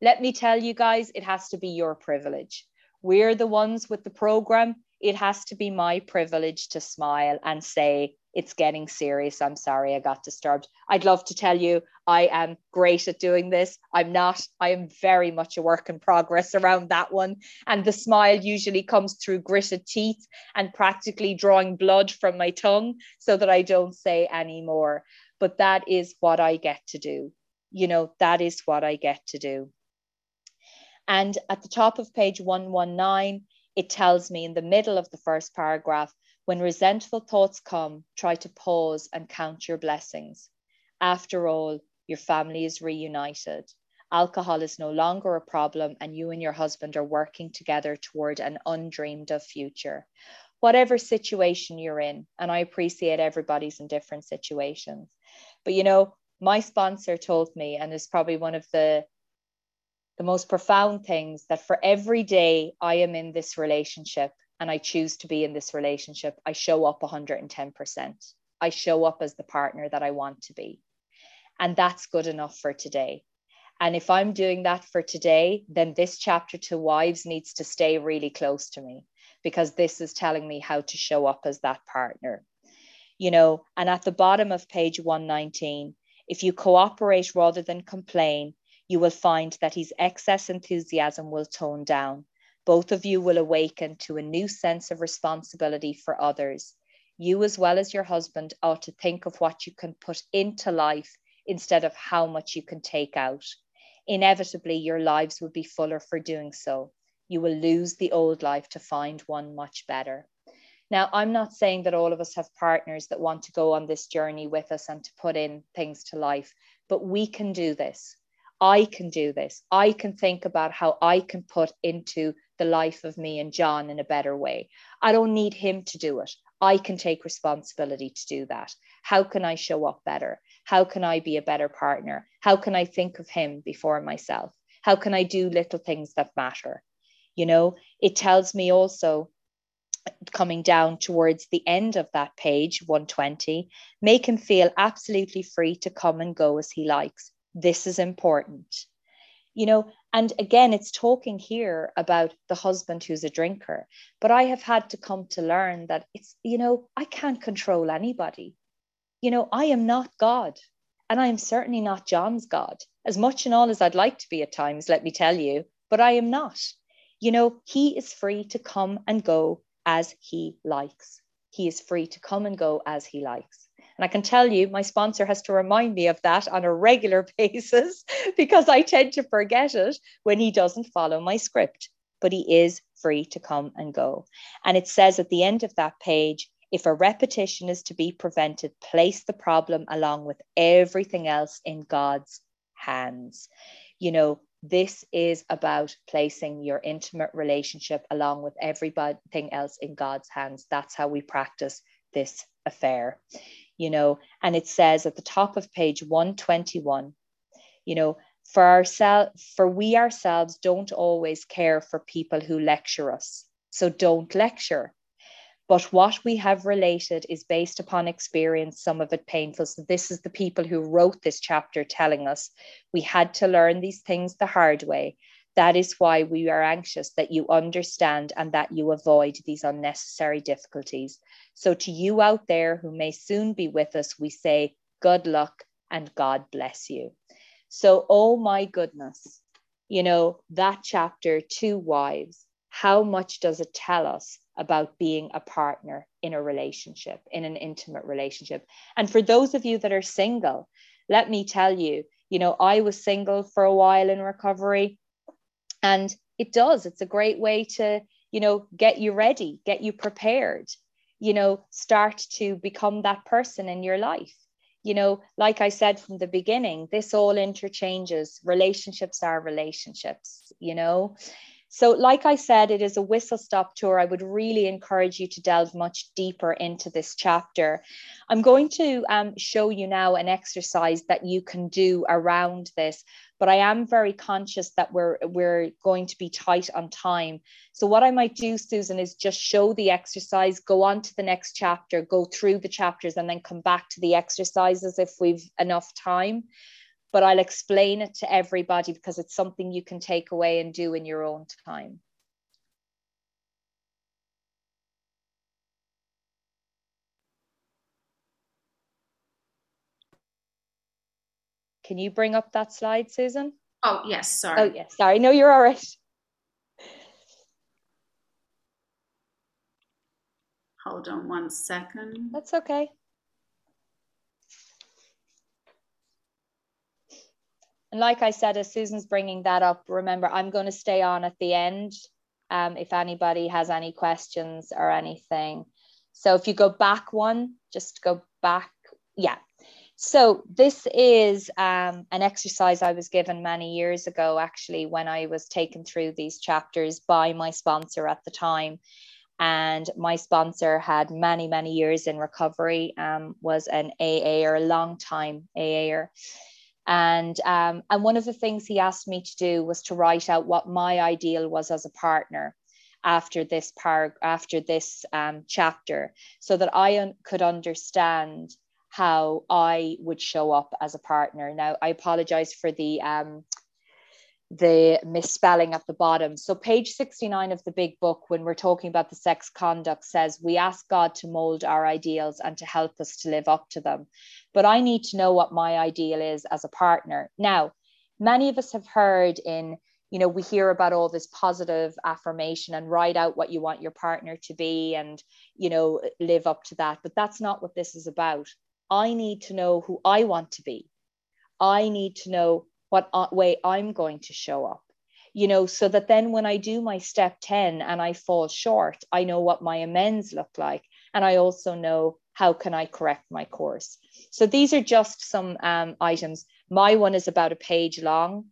B: Let me tell you guys, it has to be your privilege. We're the ones with the program. It has to be my privilege to smile and say, it's getting serious. I'm sorry I got disturbed. I'd love to tell you I am great at doing this. I'm not. I am very much a work in progress around that one. And the smile usually comes through gritted teeth and practically drawing blood from my tongue so that I don't say any more. But that is what I get to do. You know, that is what I get to do. And at the top of page 119, it tells me in the middle of the first paragraph when resentful thoughts come, try to pause and count your blessings. After all, your family is reunited. Alcohol is no longer a problem, and you and your husband are working together toward an undreamed of future. Whatever situation you're in, and I appreciate everybody's in different situations. But you know, my sponsor told me, and it's probably one of the the most profound things that for every day I am in this relationship, and I choose to be in this relationship, I show up 110%. I show up as the partner that I want to be. And that's good enough for today. And if I'm doing that for today, then this chapter to wives needs to stay really close to me because this is telling me how to show up as that partner. You know, and at the bottom of page 119, if you cooperate rather than complain, you will find that his excess enthusiasm will tone down both of you will awaken to a new sense of responsibility for others. You, as well as your husband, ought to think of what you can put into life instead of how much you can take out. Inevitably, your lives will be fuller for doing so. You will lose the old life to find one much better. Now, I'm not saying that all of us have partners that want to go on this journey with us and to put in things to life, but we can do this. I can do this. I can think about how I can put into the life of me and John in a better way. I don't need him to do it. I can take responsibility to do that. How can I show up better? How can I be a better partner? How can I think of him before myself? How can I do little things that matter? You know, it tells me also coming down towards the end of that page 120 make him feel absolutely free to come and go as he likes this is important you know and again it's talking here about the husband who's a drinker but i have had to come to learn that it's you know i can't control anybody. You know i am not god and i am certainly not john's god. As much and all as i'd like to be at times let me tell you but i am not. You know he is free to come and go as he likes. He is free to come and go as he likes and I can tell you, my sponsor has to remind me of that on a regular <laughs> basis because I tend to forget it when he doesn't follow my script. But he is free to come and go. And it says at the end of that page if a repetition is to be prevented, place the problem along with everything else in God's hands. You know, this is about placing your intimate relationship along with everything else in God's hands. That's how we practice this affair you know, and it says at the top of page 121, you know, for ourselves, for we ourselves don't always care for people who lecture us. So don't lecture. But what we have related is based upon experience, some of it painful. So, this is the people who wrote this chapter telling us we had to learn these things the hard way. That is why we are anxious that you understand and that you avoid these unnecessary difficulties. So, to you out there who may soon be with us, we say, good luck and God bless you. So, oh my goodness, you know, that chapter, To Wives, how much does it tell us about being a partner in a relationship, in an intimate relationship? And for those of you that are single, let me tell you, You know, I was single for a while in recovery, and it does. It's a great way to, you know, get you ready, get you prepared, you know, start to become that person in your life. You know, like I said from the beginning, this all interchanges. Relationships are relationships, you know. So, like I said, it is a whistle stop tour. I would really encourage you to delve much deeper into this chapter. I'm going to um, show you now an exercise that you can do around this, but I am very conscious that we're we're going to be tight on time. So, what I might do, Susan, is just show the exercise, go on to the next chapter, go through the chapters, and then come back to the exercises if we've enough time but I'll explain it to everybody because it's something you can take away and do in your own time. Can you bring up that slide, Susan?
A: Oh, yes, sorry.
B: Oh, yes, sorry. No, you're all right.
A: Hold on one second.
B: That's okay. And like I said, as Susan's bringing that up, remember, I'm going to stay on at the end um, if anybody has any questions or anything. So if you go back one, just go back. Yeah. So this is um, an exercise I was given many years ago, actually, when I was taken through these chapters by my sponsor at the time. And my sponsor had many, many years in recovery, um, was an AA or a long time AAer. And um, and one of the things he asked me to do was to write out what my ideal was as a partner after this par after this um, chapter, so that I un- could understand how I would show up as a partner. Now I apologize for the um, the misspelling at the bottom. So, page 69 of the big book, when we're talking about the sex conduct, says we ask God to mold our ideals and to help us to live up to them. But I need to know what my ideal is as a partner. Now, many of us have heard in you know we hear about all this positive affirmation and write out what you want your partner to be and you know live up to that but that's not what this is about i need to know who i want to be i need to know what way I'm going to show up. You know, so that then when I do my step 10 and I fall short, I know what my amends look like. And I also know how can I correct my course. So these are just some um, items. My one is about a page long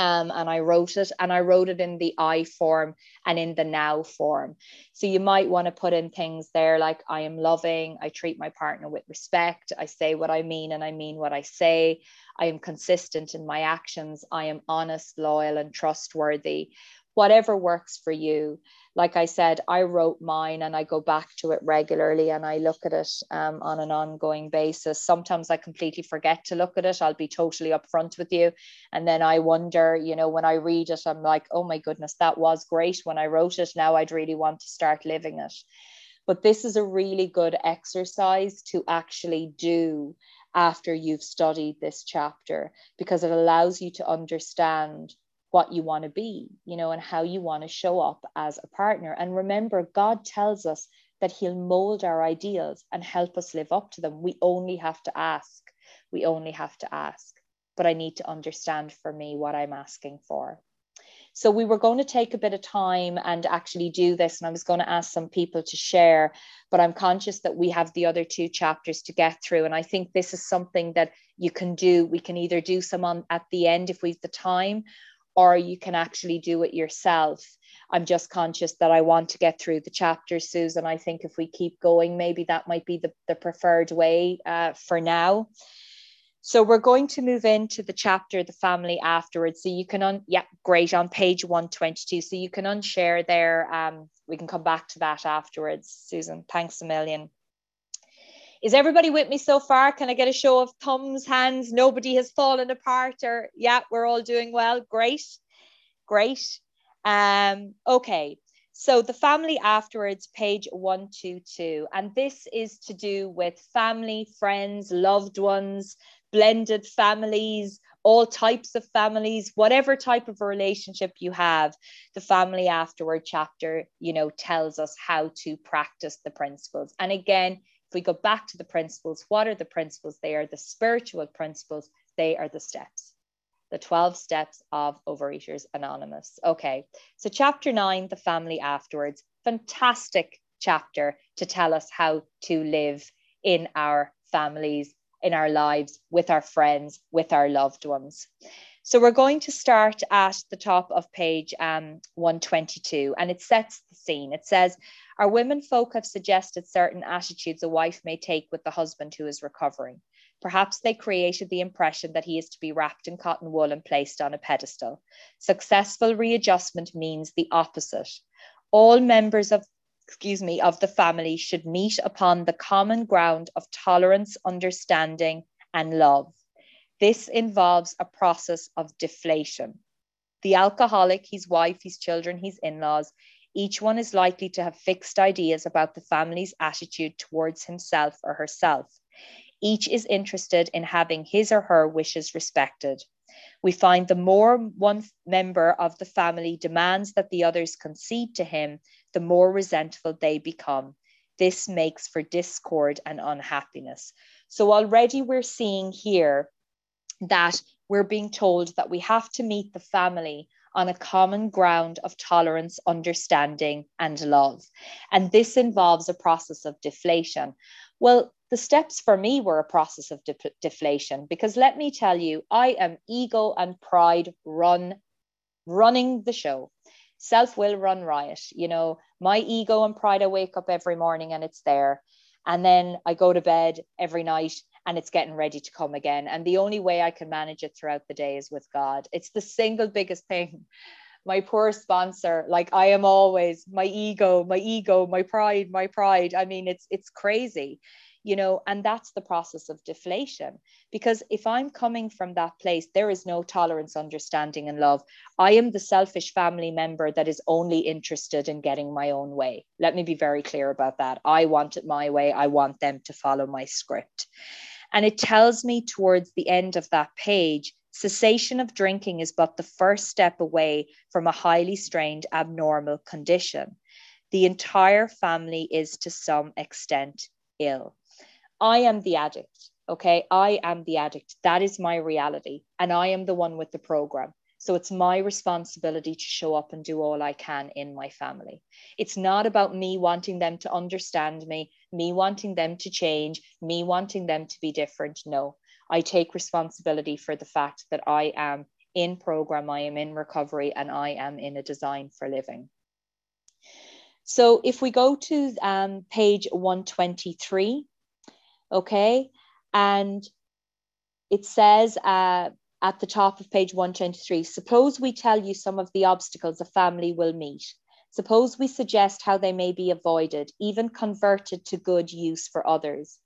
B: um, and I wrote it and I wrote it in the I form and in the now form. So you might want to put in things there like I am loving, I treat my partner with respect, I say what I mean and I mean what I say, I am consistent in my actions, I am honest, loyal, and trustworthy. Whatever works for you like I said, I wrote mine and I go back to it regularly and I look at it um, on an ongoing basis. Sometimes I completely forget to look at it. I'll be totally upfront with you. And then I wonder, you know, when I read it, I'm like, oh my goodness, that was great when I wrote it. Now I'd really want to start living it. But this is a really good exercise to actually do after you've studied this chapter because it allows you to understand what you want to be, you know, and how you want to show up as a partner. And remember, God tells us that He'll mold our ideals and help us live up to them. We only have to ask. We only have to ask. But I need to understand for me what I'm asking for. So we were going to take a bit of time and actually do this, and I was going to ask some people to share, but I'm conscious that we have the other two chapters to get through. And I think this is something that you can do. We can either do some on at the end if we've the time, or you can actually do it yourself. I'm just conscious that I want to get through the chapters, Susan. I think if we keep going, maybe that might be the, the preferred way uh, for now. So we're going to move into the chapter, the family afterwards. So you can, un- yeah, great, on page 122. So you can unshare there. Um, we can come back to that afterwards, Susan. Thanks a million. Is everybody with me so far? Can I get a show of thumbs, hands? Nobody has fallen apart, or yeah, we're all doing well. Great, great. Um, okay, so the family afterwards, page 122. And this is to do with family, friends, loved ones, blended families, all types of families, whatever type of relationship you have. The family afterward chapter, you know, tells us how to practice the principles. And again, if we go back to the principles, what are the principles? They are the spiritual principles. they are the steps. The 12 steps of Overeaters Anonymous. Okay, so chapter nine, the family afterwards. Fantastic chapter to tell us how to live in our families, in our lives, with our friends, with our loved ones. So we're going to start at the top of page um, 122, and it sets the scene. It says, Our women folk have suggested certain attitudes a wife may take with the husband who is recovering. Perhaps they created the impression that he is to be wrapped in cotton wool and placed on a pedestal. Successful readjustment means the opposite. All members of excuse me, of the family should meet upon the common ground of tolerance, understanding, and love. This involves a process of deflation. The alcoholic, his wife, his children, his in laws, each one is likely to have fixed ideas about the family's attitude towards himself or herself. Each is interested in having his or her wishes respected. We find the more one member of the family demands that the others concede to him, the more resentful they become. This makes for discord and unhappiness. So already we're seeing here that we're being told that we have to meet the family on a common ground of tolerance, understanding, and love. And this involves a process of deflation. Well, the steps for me were a process of de- deflation because let me tell you, I am ego and pride run running the show. Self will run riot. You know, my ego and pride, I wake up every morning and it's there. And then I go to bed every night and it's getting ready to come again. And the only way I can manage it throughout the day is with God. It's the single biggest thing. <laughs> My poor sponsor, like I am always my ego, my ego, my pride, my pride. I mean, it's it's crazy you know, and that's the process of deflation. Because if I'm coming from that place, there is no tolerance, understanding, and love. I am the selfish family member that is only interested in getting my own way. Let me be very clear about that. I want it my way. I want them to follow my script. And it tells me towards the end of that page cessation of drinking is but the first step away from a highly strained abnormal condition. The entire family is to some extent ill. I am the addict. Okay. I am the addict. That is my reality. And I am the one with the program. So it's my responsibility to show up and do all I can in my family. It's not about me wanting them to understand me, me wanting them to change, me wanting them to be different. No, I take responsibility for the fact that I am in program, I am in recovery, and I am in a design for living. So if we go to um, page 123, okay? And it says uh, at the top of page 123 suppose we tell you some of the obstacles a family will meet. Suppose we suggest how they may be avoided, even converted to good use for others.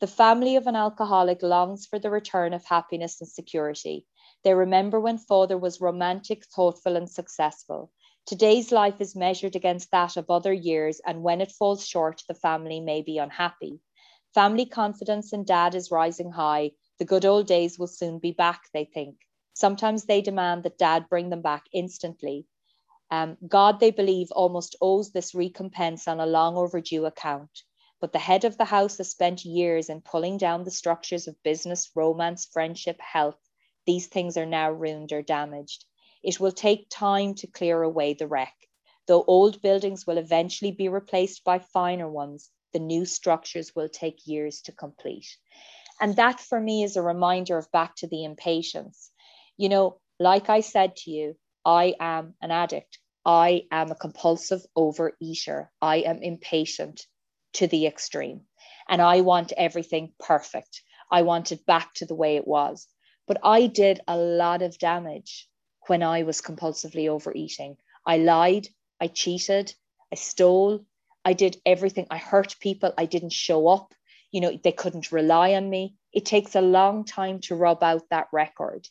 B: The family of an alcoholic longs for the return of happiness and security. They remember when father was romantic, thoughtful, and successful. Today's life is measured against that of other years, and when it falls short, the family may be unhappy. Family confidence in dad is rising high. The good old days will soon be back, they think. Sometimes they demand that dad bring them back instantly. Um, God, they believe, almost owes this recompense on a long overdue account. But the head of the house has spent years in pulling down the structures of business, romance, friendship, health. These things are now ruined or damaged. It will take time to clear away the wreck. Though old buildings will eventually be replaced by finer ones, the new structures will take years to complete. And that for me is a reminder of back to the impatience. You know, like I said to you, I am an addict. I am a compulsive overeater. I am impatient to the extreme. And I want everything perfect. I want it back to the way it was. But I did a lot of damage when I was compulsively overeating. I lied, I cheated, I stole, I did everything. I hurt people. I didn't show up. You know, they couldn't rely on me. It takes a long time to rub out that record,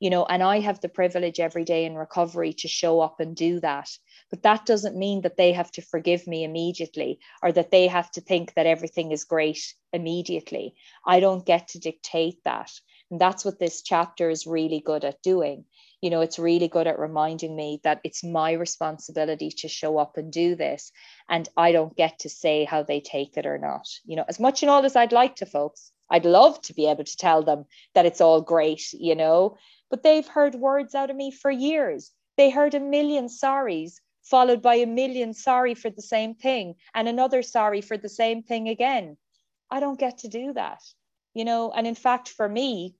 B: you know, and I have the privilege every day in recovery to show up and do that. But that doesn't mean that they have to forgive me immediately or that they have to think that everything is great immediately. I don't get to dictate that. And that's what this chapter is really good at doing you know it's really good at reminding me that it's my responsibility to show up and do this and i don't get to say how they take it or not you know as much and all as i'd like to folks I'd love to be able to tell them that it's all great, you know, but they've heard words out of me for years. They heard a million sorries followed by a million sorry for the same thing and another sorry for the same thing again. I don't get to do that, you know, and in fact, for me,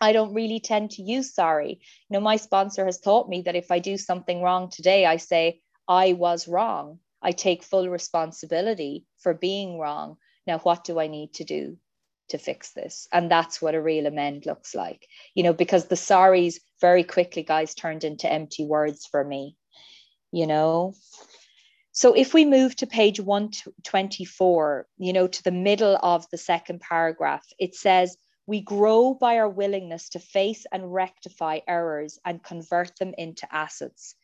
B: I don't really tend to use sorry. You know, my sponsor has taught me that if I do something wrong today, I say, I was wrong. I take full responsibility for being wrong. Now, what do I need to do to fix this? And that's what a real amend looks like, you know, because the sorries very quickly, guys, turned into empty words for me, you know. So if we move to page 124, you know, to the middle of the second paragraph, it says, we grow by our willingness to face and rectify errors and convert them into assets.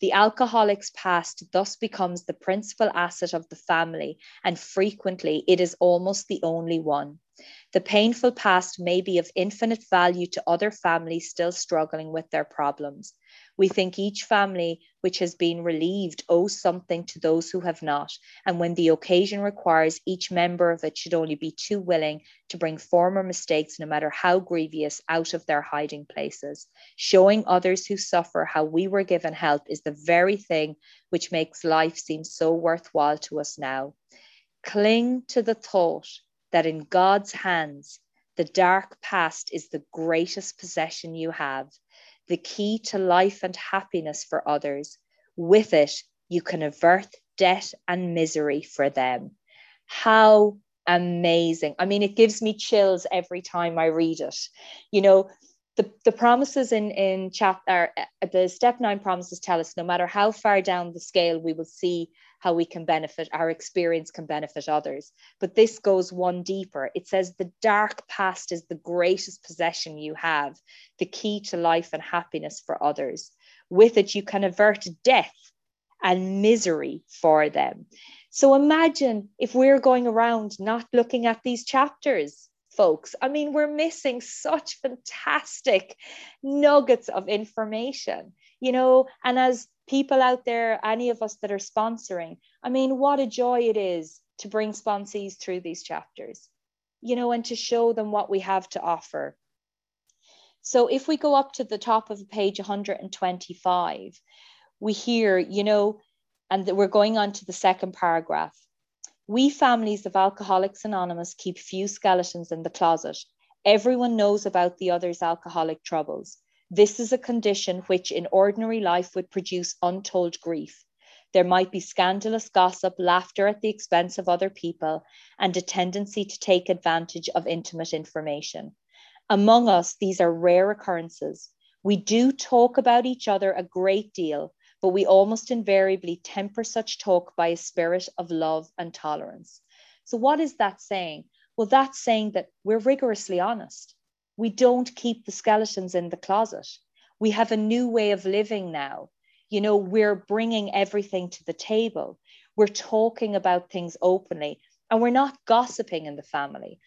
B: The alcoholic's past thus becomes the principal asset of the family, and frequently it is almost the only one. The painful past may be of infinite value to other families still struggling with their problems. We think each family which has been relieved owes something to those who have not, and when the occasion requires, each member of it should only be too willing to bring former mistakes, no matter how grievous, out of their hiding places. Showing others who suffer how we were given help is the very thing which makes life seem so worthwhile to us now. Cling to the thought that in God's hands, the dark past is the greatest possession you have the key to life and happiness for others. With it, you can avert debt and misery for them. How amazing. I mean, it gives me chills every time I read it. You know, the, the promises in in chapter uh, the step nine promises tell us no matter how far down the scale we will see how we can benefit our experience can benefit others. But this goes one deeper. It says the dark past is the greatest possession you have the key to life and happiness for others. With it you can avert death and misery for them. So imagine if we're going around not looking at these chapters folks. I mean, we're missing such fantastic nuggets of information, you know, and as people out there, any of us that are sponsoring, I mean, what a joy it is to bring sponsees through these chapters, you know, and to show them what we have to offer. So if we go up to the top of page 125, we hear, you know, and we're going on to the second paragraph. We families of Alcoholics Anonymous keep few skeletons in the closet. Everyone knows about the other's alcoholic troubles. This is a condition which in ordinary life would produce untold grief. There might be scandalous gossip, laughter at the expense of other people, and a tendency to take advantage of intimate information. Among us, these are rare occurrences. We do talk about each other a great deal, but we almost invariably temper such talk by a spirit of love and tolerance. So, what is that saying? Well, that's saying that we're rigorously honest. We don't keep the skeletons in the closet. We have a new way of living now. You know, we're bringing everything to the table. We're talking about things openly and we're not gossiping in the family.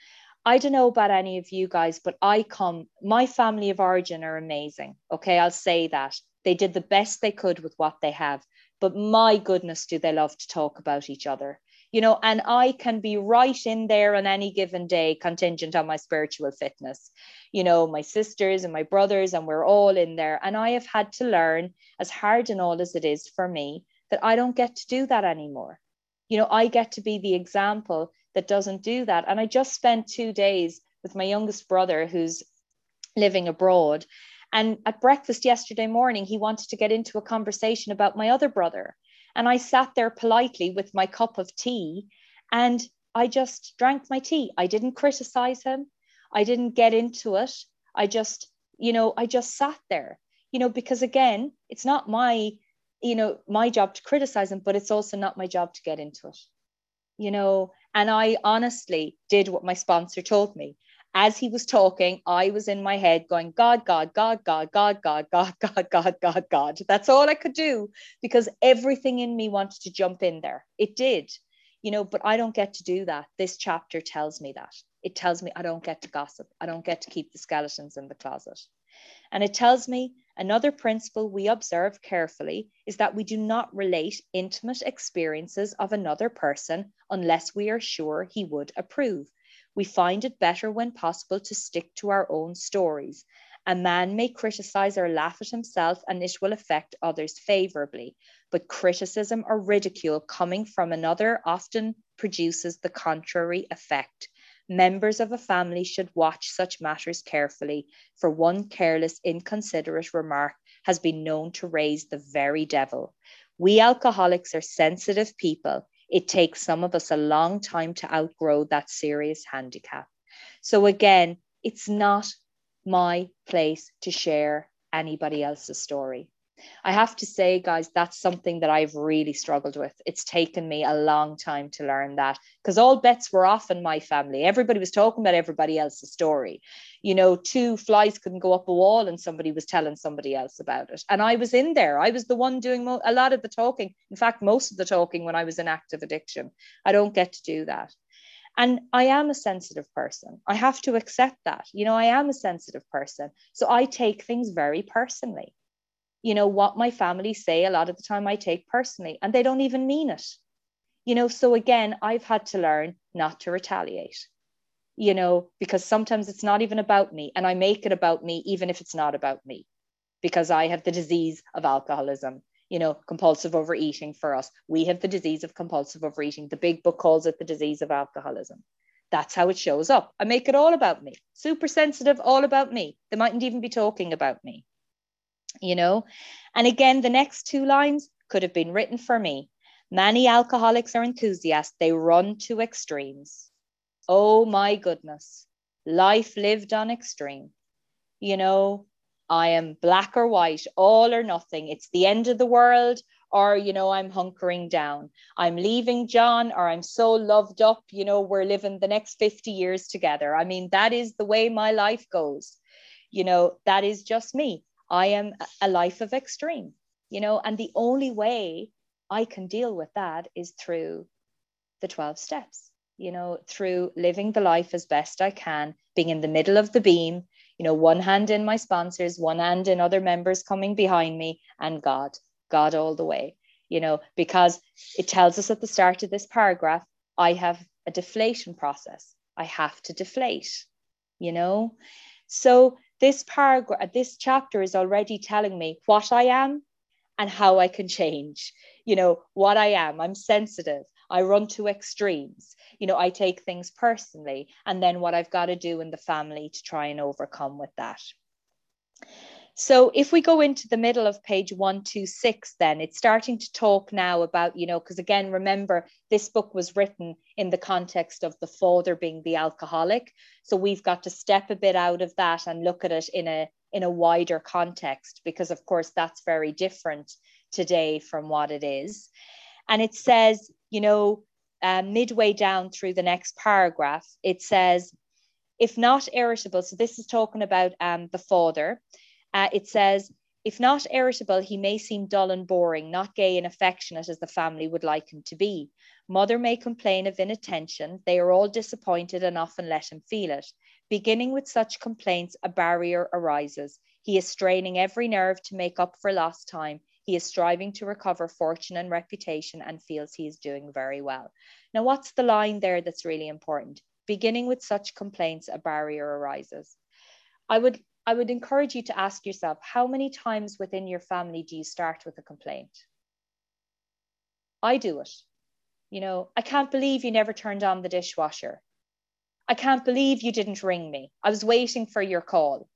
B: I don't know about any of you guys, but I come, my family of origin are amazing. Okay, I'll say that. They did the best they could with what they have. But my goodness, do they love to talk about each other? You know, and I can be right in there on any given day, contingent on my spiritual fitness. You know, my sisters and my brothers, and we're all in there. And I have had to learn, as hard and all as it is for me, that I don't get to do that anymore. You know, I get to be the example that doesn't do that. And I just spent two days with my youngest brother who's living abroad and at breakfast yesterday morning, he wanted to get into a conversation about my other brother. And I sat there politely with my cup of tea and I just drank my tea. I didn't criticize him. I didn't get into it. I just, you know, I just sat there, you know, because again, it's not my, you know, my job to criticize him, but it's also not my job to get into it, you know. And I honestly did what my sponsor told me as he was talking, I was in my head going, God, God, God, God, God, God, God, <laughs> God, God, God, God. That's all I could do because everything in me wanted to jump in there. It did, you know, but I don't get to do that. This chapter tells me that. It tells me I don't get to gossip. I don't get to keep the skeletons in the closet. And it tells me another principle we observe carefully is that we do not relate intimate experiences of another person unless we are sure he would approve We find it better when possible to stick to our own stories. A man may criticize or laugh at himself, and it will affect others favorably. But criticism or ridicule coming from another often produces the contrary effect. Members of a family should watch such matters carefully, for one careless, inconsiderate remark has been known to raise the very devil. We alcoholics are sensitive people. It takes some of us a long time to outgrow that serious handicap. So, again, it's not my place to share anybody else's story. I have to say, guys, that's something that I've really struggled with. It's taken me a long time to learn that because all bets were off in my family. Everybody was talking about everybody else's story. You know, two flies couldn't go up a wall and somebody was telling somebody else about it. And I was in there. I was the one doing mo- a lot of the talking. In fact, most of the talking when I was in active addiction. I don't get to do that. And I am a sensitive person. I have to accept that. You know, I am a sensitive person. So I take things very personally you know what my family say a lot of the time i take personally and they don't even mean it. You know so again i've had to learn not to retaliate you know because sometimes it's not even about me and i make it about me even if it's not about me because i have the disease of alcoholism you know compulsive overeating for us. We have the disease of compulsive overeating. The big book calls it the disease of alcoholism. That's how it shows up. I make it all about me. Super sensitive all about me. They mightn't even be talking about me you know? And again, the next two lines could have been written for me. Many alcoholics are enthusiasts, they run to extremes. Oh my goodness, life lived on extreme. You know, I am black or white, all or nothing. It's the end of the world, or, you know, I'm hunkering down. I'm leaving John, or I'm so loved up, you know, we're living the next 50 years together. I mean, that is the way my life goes. You know, that is just me. I am a life of extreme, you know, and the only way I can deal with that is through the 12 steps, you know, through living the life as best I can, being in the middle of the beam, you know, one hand in my sponsors, one hand in other members coming behind me, and God, God all the way, you know, because it tells us at the start of this paragraph, I have a deflation process. I have to deflate, you know. So this paragraph, this chapter is already telling me what I am and how I can change. You know, what I am. I'm sensitive. I run to extremes. You know, I take things personally, and then what I've got to do in the family to try and overcome with that. So if we go into the middle of page 126, then it's starting to talk now about, you know, because again, remember, this book was written in the context of the father being the alcoholic. So we've got to step a bit out of that and look at it in a in a wider context, because of course that's very different today from what it is. And it says, you know, uh, midway down through the next paragraph, it says, if not irritable, so this is talking about um, the father uh, it says, if not irritable, he may seem dull and boring, not gay and affectionate as the family would like him to be. Mother may complain of inattention. They are all disappointed and often let him feel it. Beginning with such complaints, a barrier arises. He is straining every nerve to make up for lost time. He is striving to recover fortune and reputation and feels he is doing very well. Now, what's the line there that's really important? Beginning with such complaints, a barrier arises. I would I would encourage you to ask yourself how many times within your family do you start with a complaint? I do it. You know, I can't believe you never turned on the dishwasher. I can't believe you didn't ring me. I was waiting for your call.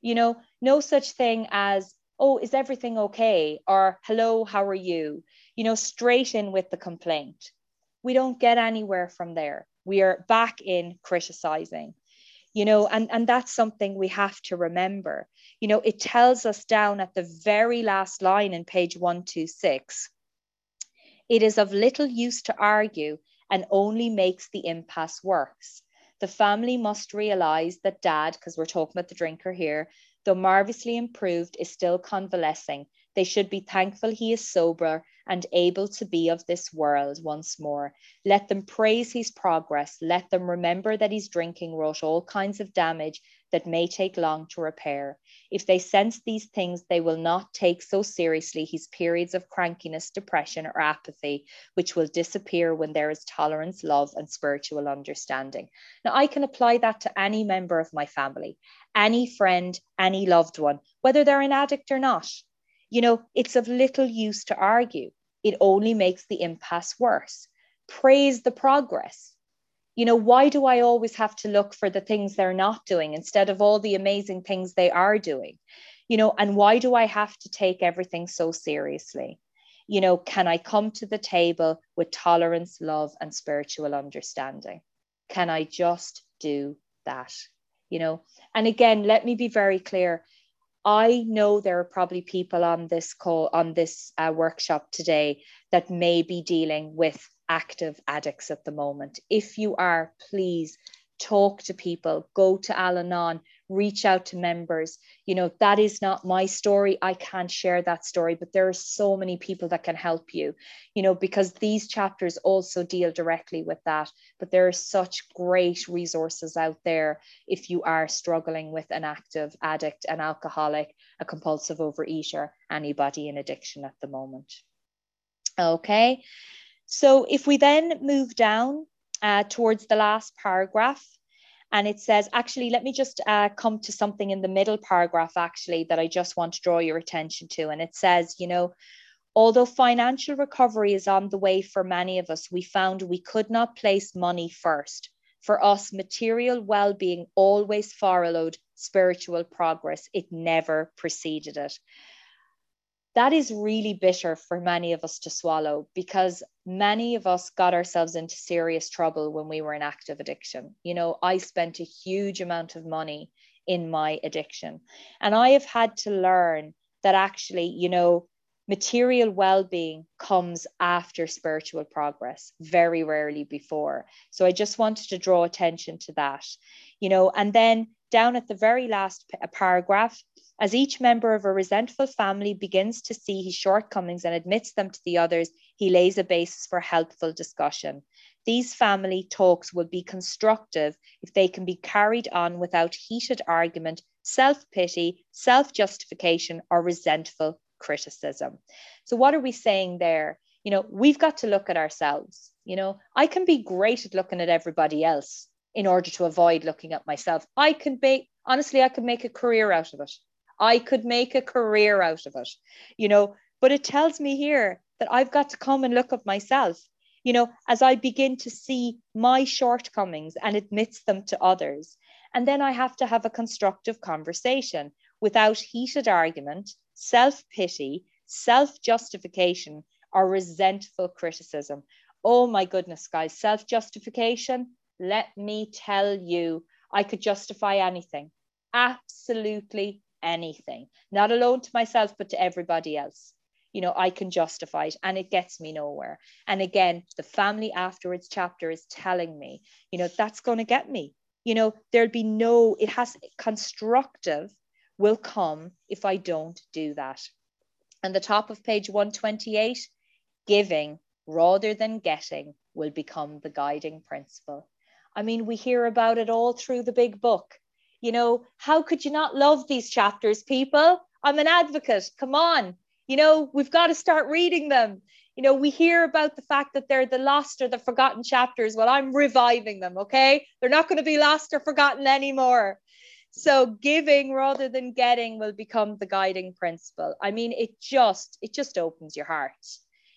B: You know, no such thing as, oh, is everything okay? Or hello, how are you? You know, straight in with the complaint. We don't get anywhere from there. We are back in criticizing you know and and that's something we have to remember. You know it tells us down at the very last line in page 126 it is of little use to argue and only makes the impasse worse. The family must realize that dad because we're talking about the drinker here though marvelously improved is still convalescing They should be thankful he is sober and able to be of this world once more. Let them praise his progress. Let them remember that his drinking wrought all kinds of damage that may take long to repair. If they sense these things, they will not take so seriously his periods of crankiness, depression, or apathy, which will disappear when there is tolerance, love, and spiritual understanding. Now, I can apply that to any member of my family, any friend, any loved one, whether they're an addict or not. You know, it's of little use to argue. It only makes the impasse worse. Praise the progress. You know why do i always have to look for the things they're not doing instead of all the amazing things they are doing? You know and why do i have to take everything so seriously? You know can i come to the table with tolerance love and spiritual understanding? Can i just do that? You know and again let me be very clear I know there are probably people on this call, on this uh, workshop today that may be dealing with active addicts at the moment. If you are, please talk to people, go to Al Anon, reach out to members. You know, that is not my story. I can't share that story, but there are so many people that can help you, you know, because these chapters also deal directly with that. But there are such great resources out there if you are struggling with an active addict, an alcoholic, a compulsive overeater, anybody in addiction at the moment. Okay. So if we then move down uh, towards the last paragraph, and it says, actually, let me just uh, come to something in the middle paragraph, actually, that I just want to draw your attention to. And it says, you know, although financial recovery is on the way for many of us, we found we could not place money first. For us, material well being always followed spiritual progress, it never preceded it that is really bitter for many of us to swallow because many of us got ourselves into serious trouble when we were in active addiction. You know, I spent a huge amount of money in my addiction, and I have had to learn that actually, you know, material well being comes after spiritual progress, very rarely before. So I just wanted to draw attention to that, you know, and then down at the very last paragraph, as each member of a resentful family begins to see his shortcomings and admits them to the others, he lays a basis for helpful discussion. These family talks will be constructive if they can be carried on without heated argument, self pity, self justification, or resentful criticism. So, what are we saying there? You know, we've got to look at ourselves. You know, I can be great at looking at everybody else in order to avoid looking at myself. I can be, honestly, I could make a career out of it. I could make a career out of it, you know. But it tells me here that I've got to come and look at myself, you know, as I begin to see my shortcomings and admits them to others. And then I have to have a constructive conversation without heated argument, self pity, self justification, or resentful criticism. Oh my goodness, guys, self justification. Let me tell you, I could justify anything, absolutely anything, not alone to myself, but to everybody else. You know, I can justify it and it gets me nowhere. And again, the family afterwards chapter is telling me, you know, that's going to get me. You know, there'll be no, it has constructive will come if I don't do that. And the top of page 128, giving rather than getting will become the guiding principle. I mean, we hear about it all through the big book. You know, how could you not love these chapters, people? I'm an advocate. Come on. You know, we've got to start reading them. You know, we hear about the fact that they're the lost or the forgotten chapters. Well, I'm reviving them, okay? They're not going to be lost or forgotten anymore. So giving rather than getting will become the guiding principle. I mean, it just it just opens your heart.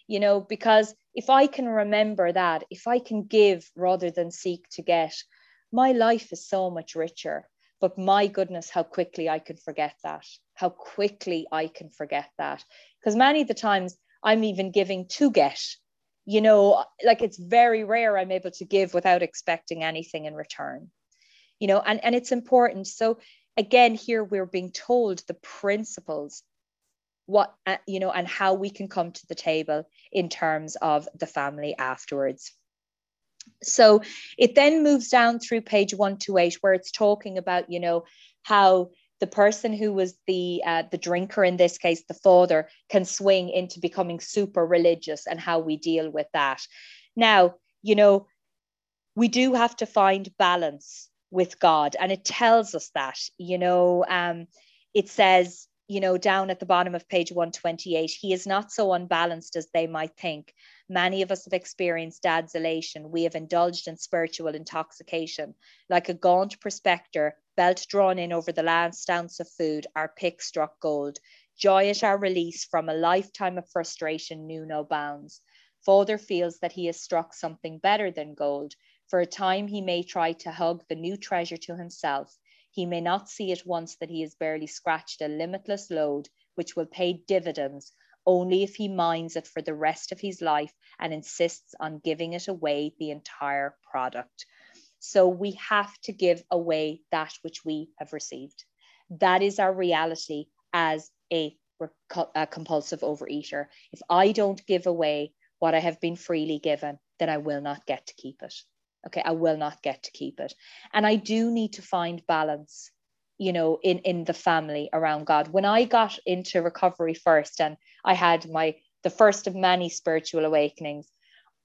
B: You know, because if I can remember that, if I can give rather than seek to get, my life is so much richer. But my goodness, how quickly I can forget that. How quickly I can forget that. Because many of the times I'm even giving to get. You know, like it's very rare I'm able to give without expecting anything in return. You know, and, and it's important. So again, here we're being told the principles what uh, you know and how we can come to the table in terms of the family afterwards so it then moves down through page 128 where it's talking about, you know, how the person who was the uh, the drinker in this case the father can swing into becoming super religious and how we deal with that. Now you know we do have to find balance with god and it tells us that you know um, it says you know down at the bottom of page 128 he is not so unbalanced as they might think many of us have experienced dad's elation we have indulged in spiritual intoxication like a gaunt prospector belt drawn in over the last ounce of food, our pick struck gold. Joy at our release from a lifetime of frustration knew no bounds. Father feels that he has struck something better than gold. For a time, he may try to hug the new treasure to himself. He may not see at once that he has barely scratched a limitless lode, which will pay dividends only if he mines it for the rest of his life and insists on giving it away the entire product. So we have to give away that which we have received. That is our reality as a, a compulsive overeater. If I don't give away what I have been freely given, then I will not get to keep it. Okay, I will not get to keep it. And I do need to find balance, you know, in in the family around God. When I got into recovery first and I had my the first of many spiritual awakenings,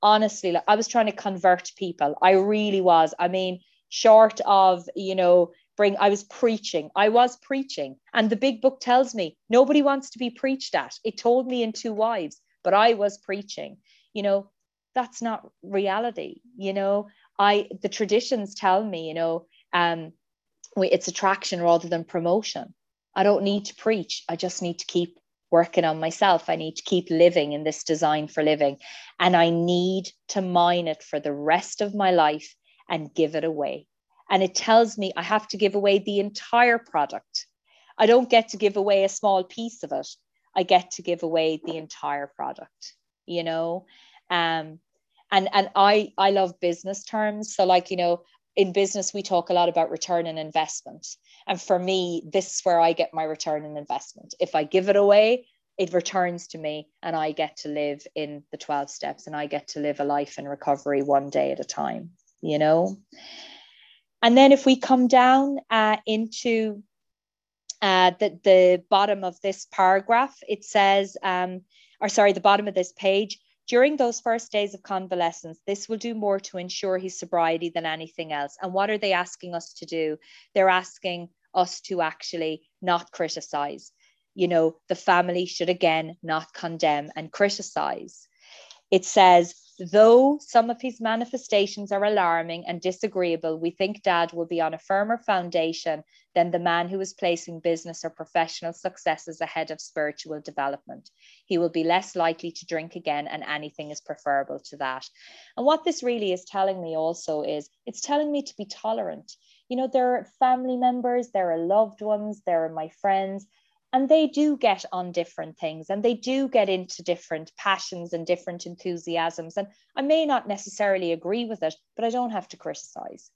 B: honestly, like I was trying to convert people. I really was. I mean, short of, you know, bring, I was preaching. I was preaching. And the big book tells me nobody wants to be preached at. It told me in To Wives, but I was preaching. You know, that's not reality. You know, I, the traditions tell me, you know, um, it's attraction rather than promotion. I don't need to preach. I just need to keep working on myself. I need to keep living in this design for living. And I need to mine it for the rest of my life and give it away. And it tells me I have to give away the entire product. I don't get to give away a small piece of it. I get to give away the entire product, you know? Um, and and I I love business terms. So like, you know, in business we talk a lot about return on investment. And for me this is where i get my return on investment. If i give it away it returns to me and i get to live in the 12 steps and i get to live a life in recovery one day at a time you know? And then if we come down uh, into uh, the, the bottom of this paragraph it says um, or sorry the bottom of this page during those first days of convalescence, this will do more to ensure his sobriety than anything else. And what are they asking us to do? They're asking us to actually not criticize. You know, the family should again not condemn and criticize. It says, Though some of his manifestations are alarming and disagreeable, we think Dad will be on a firmer foundation than the man who is placing business or professional successes ahead of spiritual development. He will be less likely to drink again, and anything is preferable to that. And what this really is telling me also is it's telling me to be tolerant. You know, there are family members, there are loved ones, there are my friends and they do get on different things and they do get into different passions and different enthusiasms. And i may not necessarily agree with it but i don't have to criticize.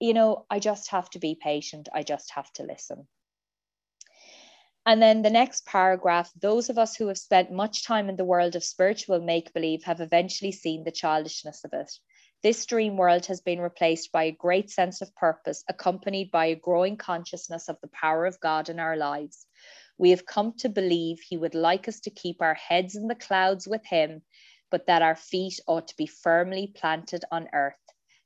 B: You know i just have to be patient. I just have to listen. And then the next paragraph those of us who have spent much time in the world of spiritual make believe have eventually seen the childishness of it this dream world has been replaced by a great sense of purpose, accompanied by a growing consciousness of the power of God in our lives. We have come to believe He would like us to keep our heads in the clouds with Him, but that our feet ought to be firmly planted on earth.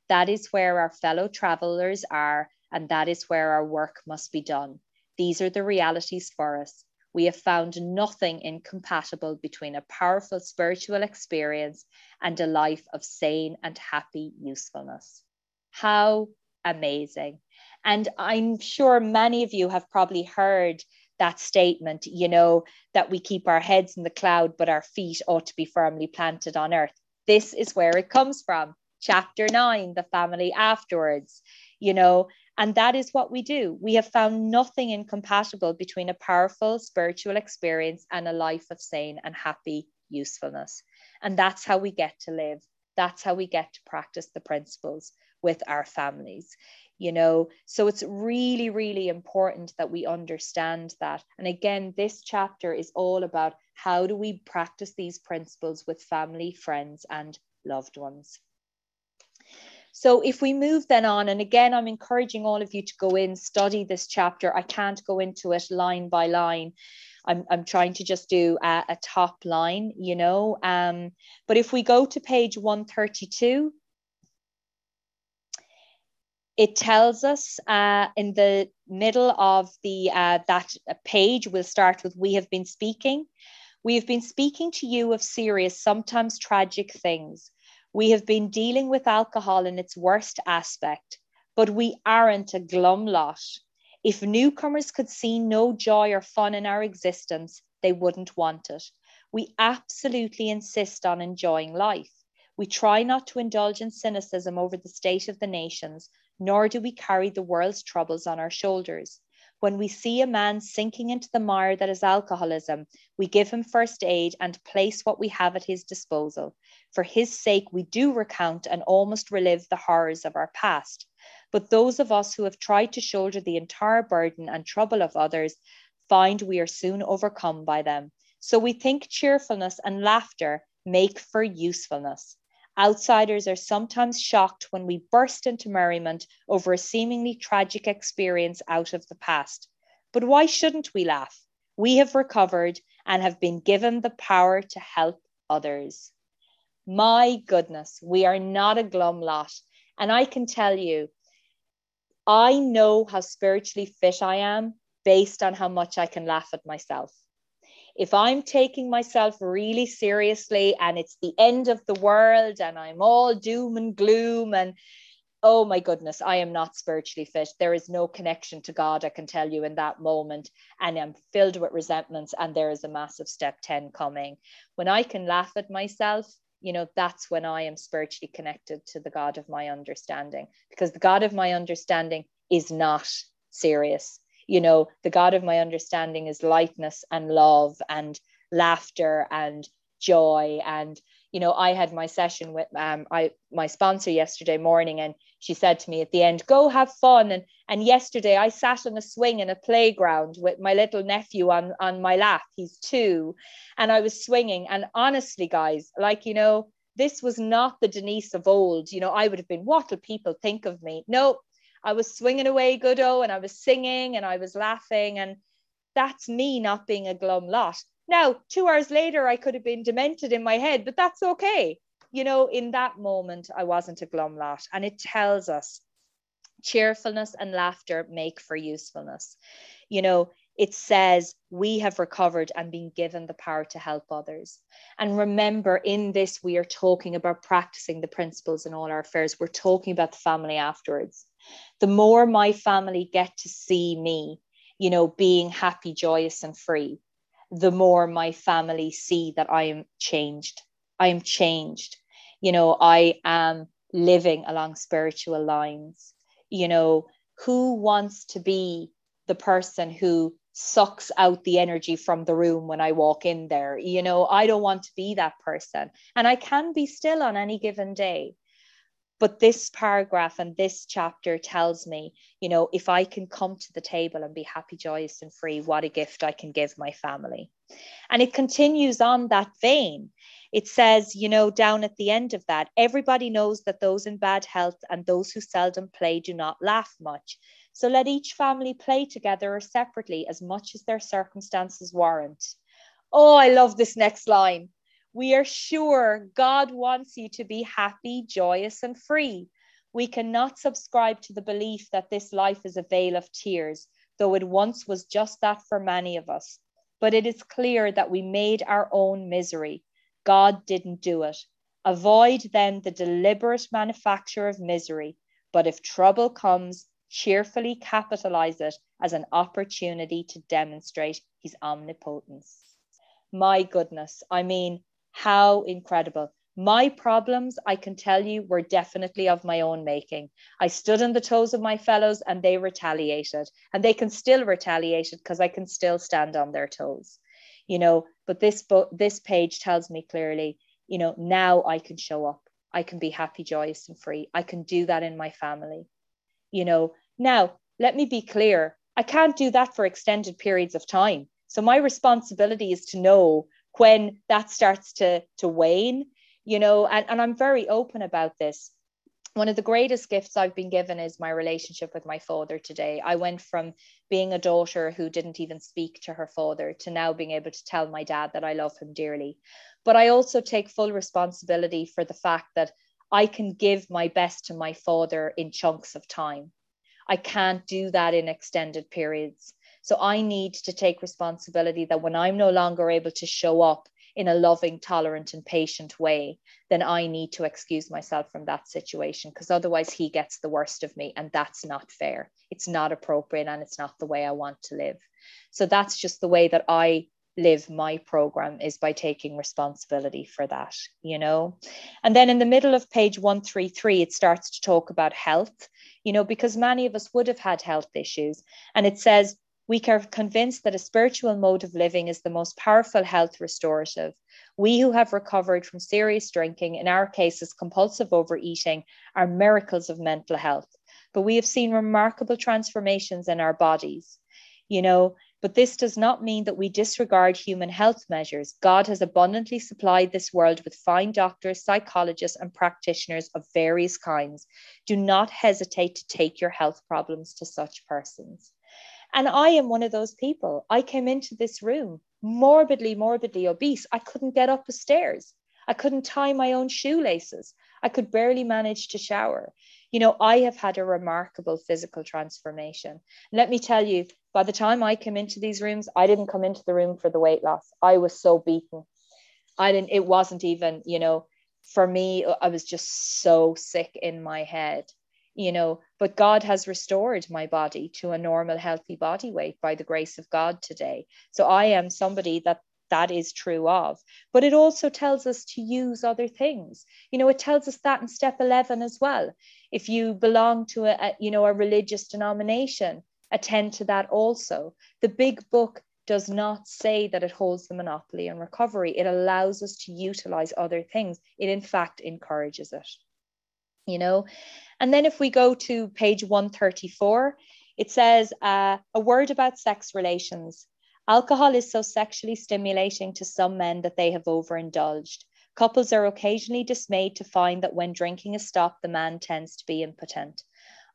B: That is where our fellow travelers are, and that is where our work must be done. These are the realities for us. We have found nothing incompatible between a powerful spiritual experience and a life of sane and happy usefulness. How amazing. And I'm sure many of you have probably heard that statement, you know, that we keep our heads in the cloud, but our feet ought to be firmly planted on earth. This is where it comes from. Chapter nine, the family afterwards, you know, and that is what we do. We have found nothing incompatible between a powerful spiritual experience and a life of sane and happy usefulness. And that's how we get to live. That's how we get to practice the principles with our families you know so it's really really important that we understand that and again this chapter is all about how do we practice these principles with family friends and loved ones So if we move then on, and again, I'm encouraging all of you to go in, study this chapter. I can't go into it line by line. I'm, I'm trying to just do a, a top line, you know. Um, but if we go to page 132, it tells us uh, in the middle of the uh, that page, we'll start with we have been speaking. We have been speaking to you of serious, sometimes tragic things we have been dealing with alcohol in its worst aspect, but we aren't a glum lot. If newcomers could see no joy or fun in our existence, they wouldn't want it. We absolutely insist on enjoying life. We try not to indulge in cynicism over the state of the nations, nor do we carry the world's troubles on our shoulders. When we see a man sinking into the mire that is alcoholism, we give him first aid and place what we have at his disposal. For his sake, we do recount and almost relive the horrors of our past. But those of us who have tried to shoulder the entire burden and trouble of others find we are soon overcome by them. So we think cheerfulness and laughter make for usefulness. Outsiders are sometimes shocked when we burst into merriment over a seemingly tragic experience out of the past. But why shouldn't we laugh? We have recovered and have been given the power to help others. My goodness, we are not a glum lot. And I can tell you, I know how spiritually fit I am based on how much I can laugh at myself. If I'm taking myself really seriously and it's the end of the world and I'm all doom and gloom and oh my goodness, I am not spiritually fit. There is no connection to God, I can tell you in that moment. And I'm filled with resentments, and there is a massive step 10 coming. When I can laugh at myself, you know, that's when I am spiritually connected to the God of my understanding, because the God of my understanding is not serious. You know, the God of my understanding is lightness and love and laughter and joy and you know i had my session with um i my sponsor yesterday morning and she said to me at the end go have fun. And and yesterday i sat on a swing in a playground with my little nephew on on my lap. He's two. And i was swinging. And honestly guys like you know this was not the denise of old. You know i would have been what will people think of me? No i was swinging away good goodo and i was singing and i was laughing. And that's me not being a glum lot now, two hours later, I could have been demented in my head, but that's okay. You know, in that moment, I wasn't a glum lot. And it tells us cheerfulness and laughter make for usefulness. You know, it says we have recovered and been given the power to help others. And remember, in this, we are talking about practicing the principles in all our affairs. We're talking about the family afterwards. The more my family get to see me, you know, being happy, joyous, and free, the more my family see that I am changed. I am changed. You know, I am living along spiritual lines. You know, who wants to be the person who sucks out the energy from the room when I walk in there? You know, I don't want to be that person. And I can be still on any given day. But this paragraph and this chapter tells me, you know, if I can come to the table and be happy, joyous, and free, what a gift I can give my family. And it continues on that vein. It says, you know, down at the end of that, everybody knows that those in bad health and those who seldom play do not laugh much. So let each family play together or separately as much as their circumstances warrant. Oh, I love this next line. We are sure God wants you to be happy, joyous, and free. We cannot subscribe to the belief that this life is a vale of tears, though it once was just that for many of us. But it is clear that we made our own misery. God didn't do it. Avoid then the deliberate manufacture of misery. But if trouble comes, cheerfully capitalize it as an opportunity to demonstrate his omnipotence. My goodness, I mean, how incredible. My problems, I can tell you, were definitely of my own making. I stood on the toes of my fellows and they retaliated. And they can still retaliate because I can still stand on their toes. You know, but this book, this page tells me clearly, you know, now I can show up. I can be happy, joyous, and free. I can do that in my family. You know, now let me be clear. I can't do that for extended periods of time. So my responsibility is to know when that starts to to wane you know and, and i'm very open about this one of the greatest gifts I've been given is my relationship with my father today. I went from being a daughter who didn't even speak to her father to now being able to tell my dad that I love him dearly. But I also take full responsibility for the fact that I can give my best to my father in chunks of time. I can't do that in extended periods. So I need to take responsibility that when I'm no longer able to show up in a loving, tolerant, and patient way, then I need to excuse myself from that situation because otherwise he gets the worst of me. And that's not fair. It's not appropriate and it's not the way I want to live. So that's just the way that I live my program is by taking responsibility for that, you know. And then in the middle of page 133, it starts to talk about health, you know, because many of us would have had health issues. And it says, we are convinced that a spiritual mode of living is the most powerful health restorative. We who have recovered from serious drinking, in our cases, compulsive overeating, are miracles of mental health. But we have seen remarkable transformations in our bodies. You know, but this does not mean that we disregard human health measures. God has abundantly supplied this world with fine doctors, psychologists, and practitioners of various kinds. Do not hesitate to take your health problems to such persons. And I am one of those people. I came into this room morbidly, morbidly obese. I couldn't get up the stairs. I couldn't tie my own shoelaces. I could barely manage to shower. You know, I have had a remarkable physical transformation. Let me tell you, by the time I came into these rooms, I didn't come into the room for the weight loss. I was so beaten. I didn't, it wasn't even, you know, for me, I was just so sick in my head you know but god has restored my body to a normal healthy body weight by the grace of god today. So i am somebody that that is true of. But it also tells us to use other things. You know it tells us that in step 11 as well. If you belong to a, a you know a religious denomination attend to that also. The big book does not say that it holds the monopoly on recovery. It allows us to utilize other things. It in fact encourages it you know and then if we go to page 134, it says uh, a word about sex relations. Alcohol is so sexually stimulating to some men that they have overindulged. Couples are occasionally dismayed to find that when drinking is stopped, the man tends to be impotent.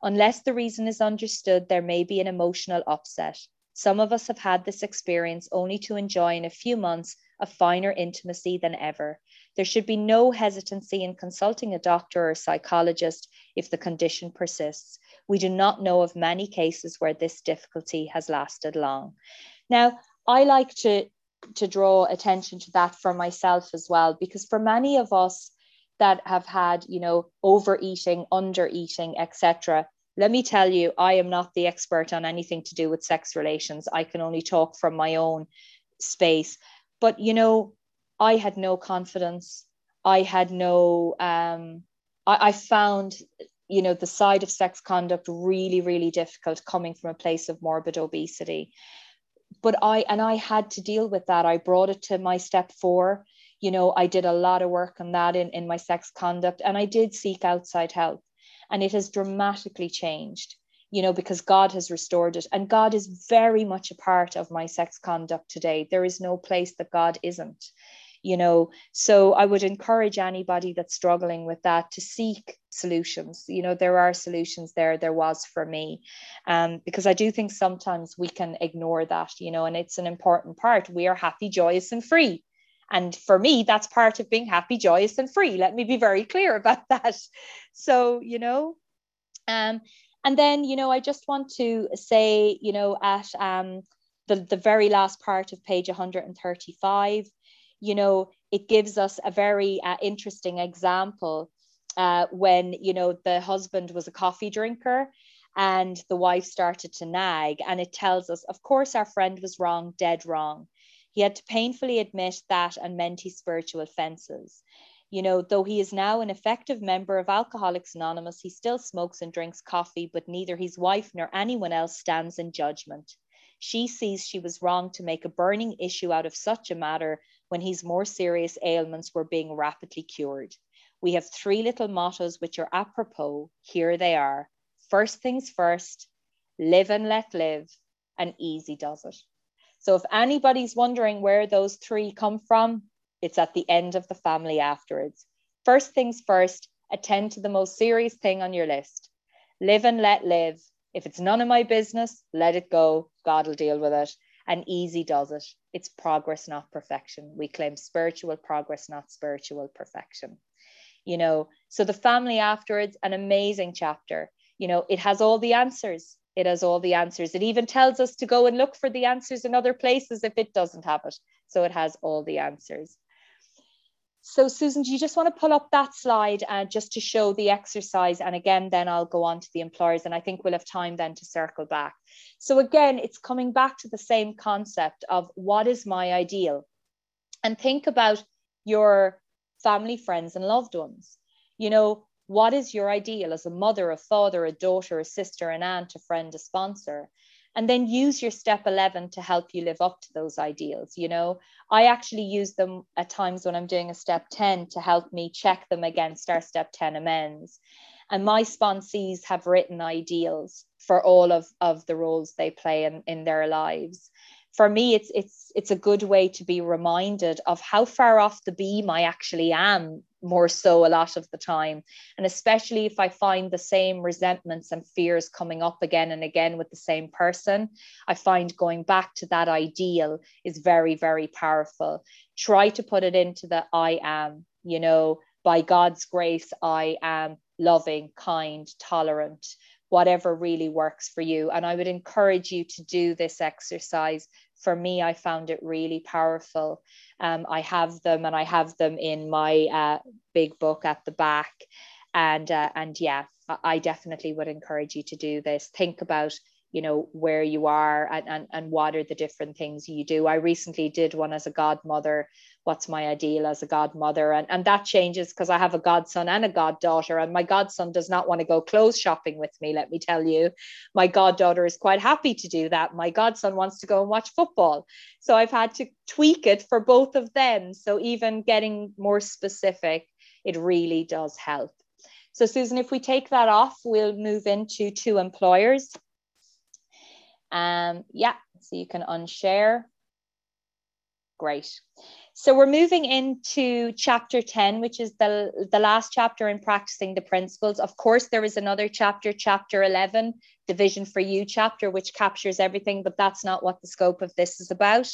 B: Unless the reason is understood, there may be an emotional upset. Some of us have had this experience only to enjoy in a few months a finer intimacy than ever. There should be no hesitancy in consulting a doctor or a psychologist if the condition persists. We do not know of many cases where this difficulty has lasted long. Now, I like to, to draw attention to that for myself as well, because for many of us that have had, you know, overeating, undereating, etc., let me tell you, I am not the expert on anything to do with sex relations. I can only talk from my own space. But, you know, I had no confidence. I had no, um, I, I found, you know, the side of sex conduct really, really difficult coming from a place of morbid obesity. But I, and I had to deal with that. I brought it to my step four. You know, I did a lot of work on that in, in my sex conduct and I did seek outside help. And it has dramatically changed you know, because God has restored it. And God is very much a part of my sex conduct today. There is no place that God isn't you know? So i would encourage anybody that's struggling with that to seek solutions. You know there are solutions there. There was for me. Um, because i do think sometimes we can ignore that you know and it's an important part. We are happy joyous and free. And for me that's part of being happy joyous and free. Let me be very <laughs> clear about that. So you know um, and then you know i just want to say you know at um, the, the very last part of page 135 you know, it gives us a very uh, interesting example uh, when, you know, the husband was a coffee drinker and the wife started to nag. And it tells us, of course, our friend was wrong, dead wrong. He had to painfully admit that and mend his spiritual fences. You know, though he is now an effective member of Alcoholics Anonymous, he still smokes and drinks coffee, but neither his wife nor anyone else stands in judgment. She sees she was wrong to make a burning issue out of such a matter when his more serious ailments were being rapidly cured. We have three little mottos which are apropos. Here they are. First things first, live and let live, and easy does it. So if anybody's wondering where those three come from, it's at the end of the family afterwards. First things first, attend to the most serious thing on your list. Live and let live. If it's none of my business, let it go. God will deal with it. And easy does it. It's progress, not perfection. We claim spiritual progress, not spiritual perfection. You know, so the family afterwards, an amazing chapter. You know, it has all the answers. It has all the answers. It even tells us to go and look for the answers in other places if it doesn't have it. So it has all the answers. So Susan, do you just want to pull up that slide uh, just to show the exercise? And again, then I'll go on to the employers and I think we'll have time then to circle back. So again, it's coming back to the same concept of what is my ideal? And think about your family, friends and loved ones. You know, what is your ideal as a mother, a father, a daughter, a sister, an aunt, a friend, a sponsor? And then use your step 11 to help you live up to those ideals you know? I actually use them at times when i'm doing a step 10 to help me check them against our step 10 amends. And my sponsees have written ideals for all of, of the roles they play in, in their lives for me it's it's it's a good way to be reminded of how far off the beam i actually am more so a lot of the time. And especially if i find the same resentments and fears coming up again and again with the same person i find going back to that ideal is very very powerful. Try to put it into the i am you know by god's grace i am loving kind tolerant whatever really works for you. And i would encourage you to do this exercise for me, I found it really powerful. Um, I have them and I have them in my uh, big book at the back. And, uh, and yeah, I definitely would encourage you to do this. Think about you know where you are and, and, and what are the different things you do. I recently did one as a godmother what's my ideal as a godmother and, and that changes because i have a godson and a goddaughter and my godson does not want to go clothes shopping with me let me tell you. My goddaughter is quite happy to do that. My godson wants to go and watch football. So i've had to tweak it for both of them. So even getting more specific it really does help. So susan if we take that off we'll move into To Employers um, yeah, so you can unshare. Great. So we're moving into chapter 10, which is the, the last chapter in practicing the principles. Of course, there is another chapter, chapter 11, the Vision for You chapter, which captures everything, but that's not what the scope of this is about.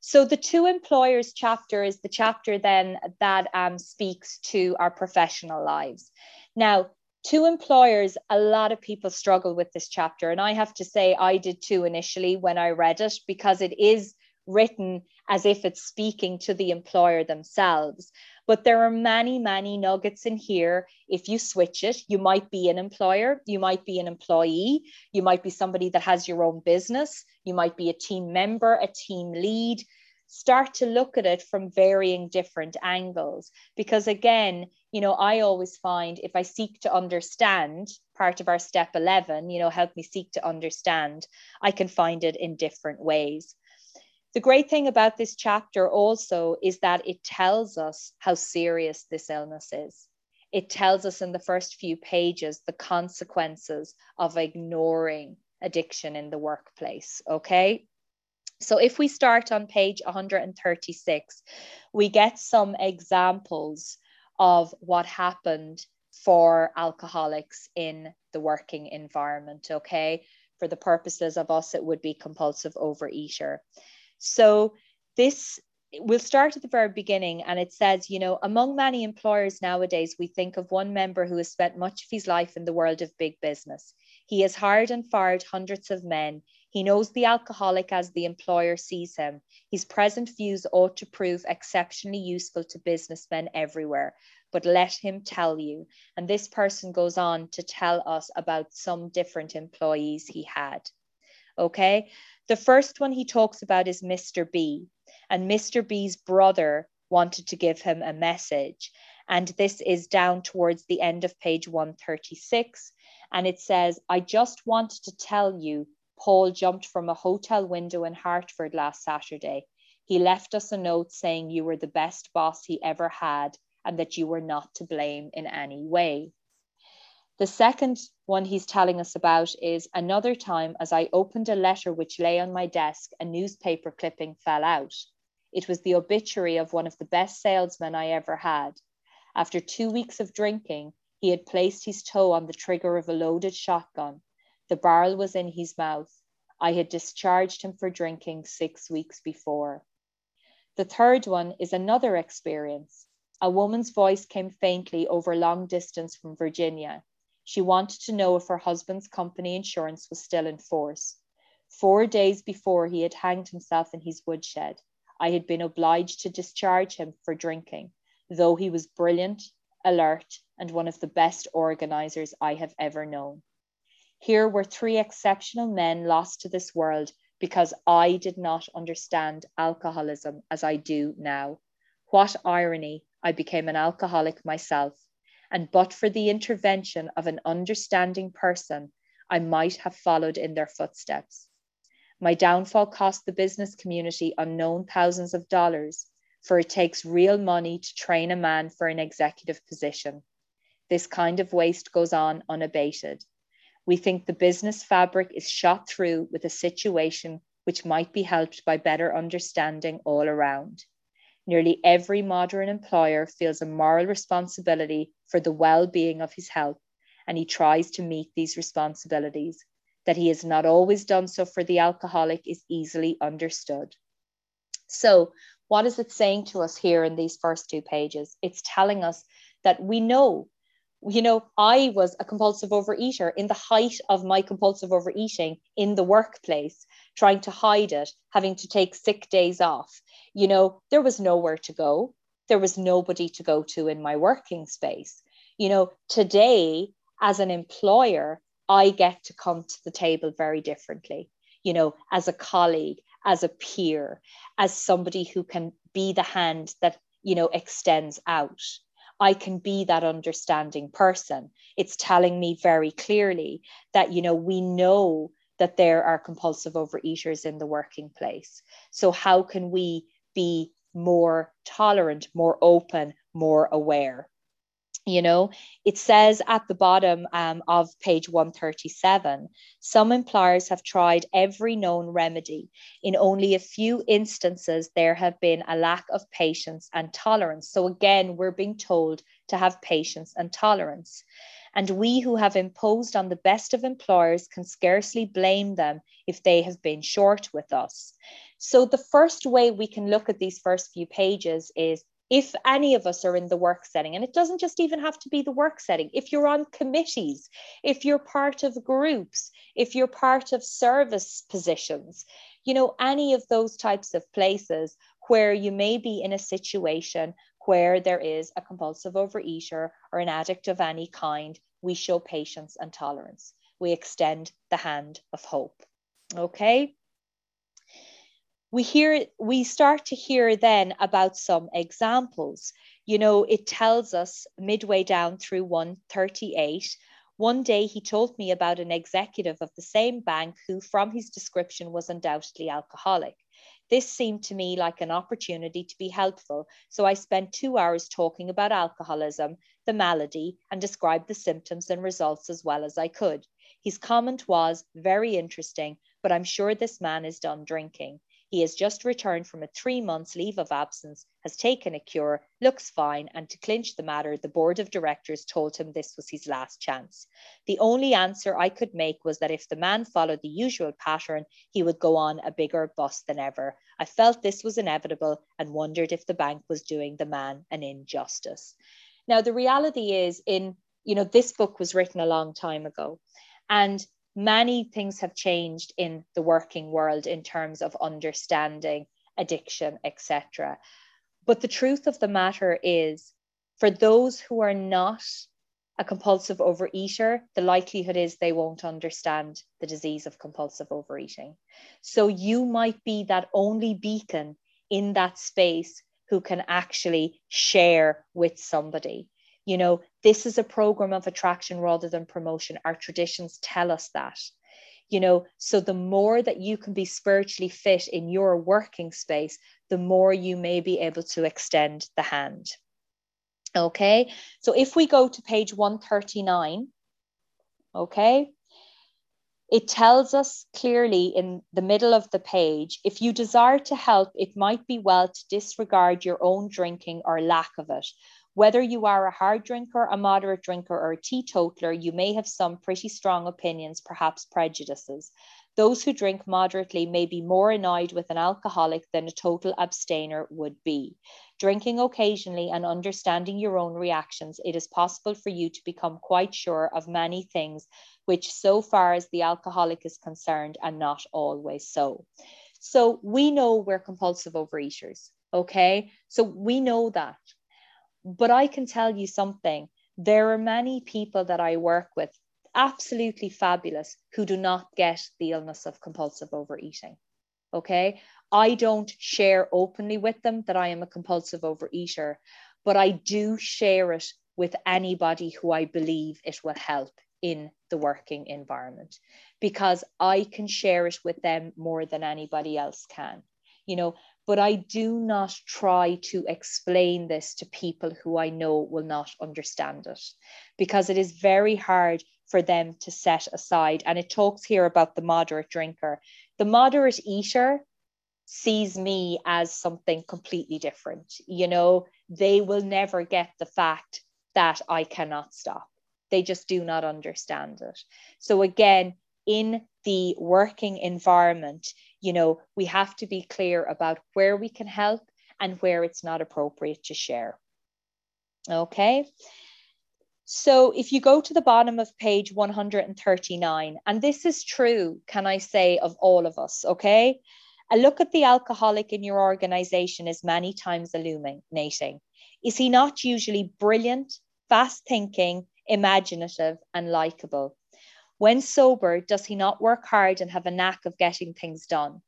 B: So the To Employers chapter is the chapter then that um, speaks to our professional lives. Now, To Employers, a lot of people struggle with this chapter. And I have to say, I did too initially when I read it because it is written as if it's speaking to the employer themselves. But there are many, many nuggets in here. If you switch it, you might be an employer, you might be an employee, you might be somebody that has your own business, you might be a team member, a team lead. Start to look at it from varying different angles. Because again, you know, I always find if I seek to understand part of our step 11, you know, help me seek to understand, I can find it in different ways. The great thing about this chapter also is that it tells us how serious this illness is. It tells us in the first few pages the consequences of ignoring addiction in the workplace. Okay. So if we start on page 136, we get some examples of what happened for alcoholics in the working environment. Okay. For the purposes of us, it would be compulsive overeater. So this we'll start at the very beginning and it says you know among many employers nowadays we think of one member who has spent much of his life in the world of big business he has hired and fired hundreds of men he knows the alcoholic as the employer sees him. His present views ought to prove exceptionally useful to businessmen everywhere. But let him tell you. And this person goes on to tell us about some different employees he had. Okay. The first one he talks about is Mr. B. And Mr. B's brother wanted to give him a message. And this is down towards the end of page 136. And it says, I just wanted to tell you Paul jumped from a hotel window in Hartford last Saturday. He left us a note saying you were the best boss he ever had and that you were not to blame in any way. The second one he's telling us about is another time as I opened a letter which lay on my desk, a newspaper clipping fell out. It was the obituary of one of the best salesmen I ever had. After two weeks of drinking, he had placed his toe on the trigger of a loaded shotgun. The barrel was in his mouth. I had discharged him for drinking six weeks before. The third one is another experience. A woman's voice came faintly over long distance from Virginia. She wanted to know if her husband's company insurance was still in force. Four days before, he had hanged himself in his woodshed. I had been obliged to discharge him for drinking, though he was brilliant, alert, and one of the best organizers I have ever known. Here were three exceptional men lost to this world because I did not understand alcoholism as I do now. What irony, I became an alcoholic myself, and but for the intervention of an understanding person, I might have followed in their footsteps. My downfall cost the business community unknown thousands of dollars, for it takes real money to train a man for an executive position. This kind of waste goes on unabated. We think the business fabric is shot through with a situation which might be helped by better understanding all around. Nearly every modern employer feels a moral responsibility for the well being of his health, and he tries to meet these responsibilities that he has not always done so for the alcoholic is easily understood. So, what is it saying to us here in these first two pages? It's telling us that we know, you know, I was a compulsive overeater in the height of my compulsive overeating in the workplace, trying to hide it, having to take sick days off. You know, there was nowhere to go, there was nobody to go to in my working space. You know, today, as an employer, I get to come to the table very differently, you know, as a colleague, as a peer, as somebody who can be the hand that, you know, extends out. I can be that understanding person. It's telling me very clearly that, you know, we know that there are compulsive overeaters in the working place. So, how can we be more tolerant, more open, more aware? You know it says at the bottom um, of page 137 some employers have tried every known remedy. In only a few instances there have been a lack of patience and tolerance. So again we're being told to have patience and tolerance. And we who have imposed on the best of employers can scarcely blame them if they have been short with us. So the first way we can look at these first few pages is if any of us are in the work setting, and it doesn't just even have to be the work setting, if you're on committees, if you're part of groups, if you're part of service positions, you know, any of those types of places where you may be in a situation where there is a compulsive overeater or an addict of any kind, we show patience and tolerance. We extend the hand of hope. Okay we hear we start to hear then about some examples. You know it tells us midway down through 138 one day he told me about an executive of the same bank who from his description was undoubtedly alcoholic. This seemed to me like an opportunity to be helpful so i spent two hours talking about alcoholism the malady and described the symptoms and results as well as i could. His comment was very interesting but i'm sure this man is done drinking he has just returned from a three months leave of absence, has taken a cure, looks fine, and to clinch the matter, the board of directors told him this was his last chance. The only answer I could make was that if the man followed the usual pattern, he would go on a bigger bust than ever. I felt this was inevitable and wondered if the bank was doing the man an injustice. Now, the reality is, in you know, this book was written a long time ago. And many things have changed in the working world in terms of understanding addiction, etc. But the truth of the matter is, for those who are not a compulsive overeater, the likelihood is they won't understand the disease of compulsive overeating. So you might be that only beacon in that space who can actually share with somebody you know, this is a program of attraction rather than promotion. Our traditions tell us that. You know, so the more that you can be spiritually fit in your working space, the more you may be able to extend the hand. Okay, so if we go to page 139, okay, it tells us clearly in the middle of the page if you desire to help, it might be well to disregard your own drinking or lack of it Whether you are a hard drinker, a moderate drinker, or a teetotaler, you may have some pretty strong opinions, perhaps prejudices. Those who drink moderately may be more annoyed with an alcoholic than a total abstainer would be. Drinking occasionally and understanding your own reactions, it is possible for you to become quite sure of many things, which, so far as the alcoholic is concerned, are not always so. So we know we're compulsive overeaters, okay? So we know that. But I can tell you something. There are many people that I work with absolutely fabulous who do not get the illness of compulsive overeating. Okay. I don't share openly with them that I am a compulsive overeater, but I do share it with anybody who I believe it will help in the working environment because I can share it with them more than anybody else can. You know, but I do not try to explain this to people who I know will not understand it because it is very hard for them to set aside. And it talks here about the moderate drinker. The moderate eater sees me as something completely different. You know, they will never get the fact that I cannot stop. They just do not understand it. So, again, in the working environment, you know, we have to be clear about where we can help and where it's not appropriate to share. Okay. So if you go to the bottom of page 139, and this is true, can I say, of all of us, okay? A look at the alcoholic in your organization is many times illuminating. Is he not usually brilliant, fast thinking, imaginative, and likable? When sober, does he not work hard and have a knack of getting things done?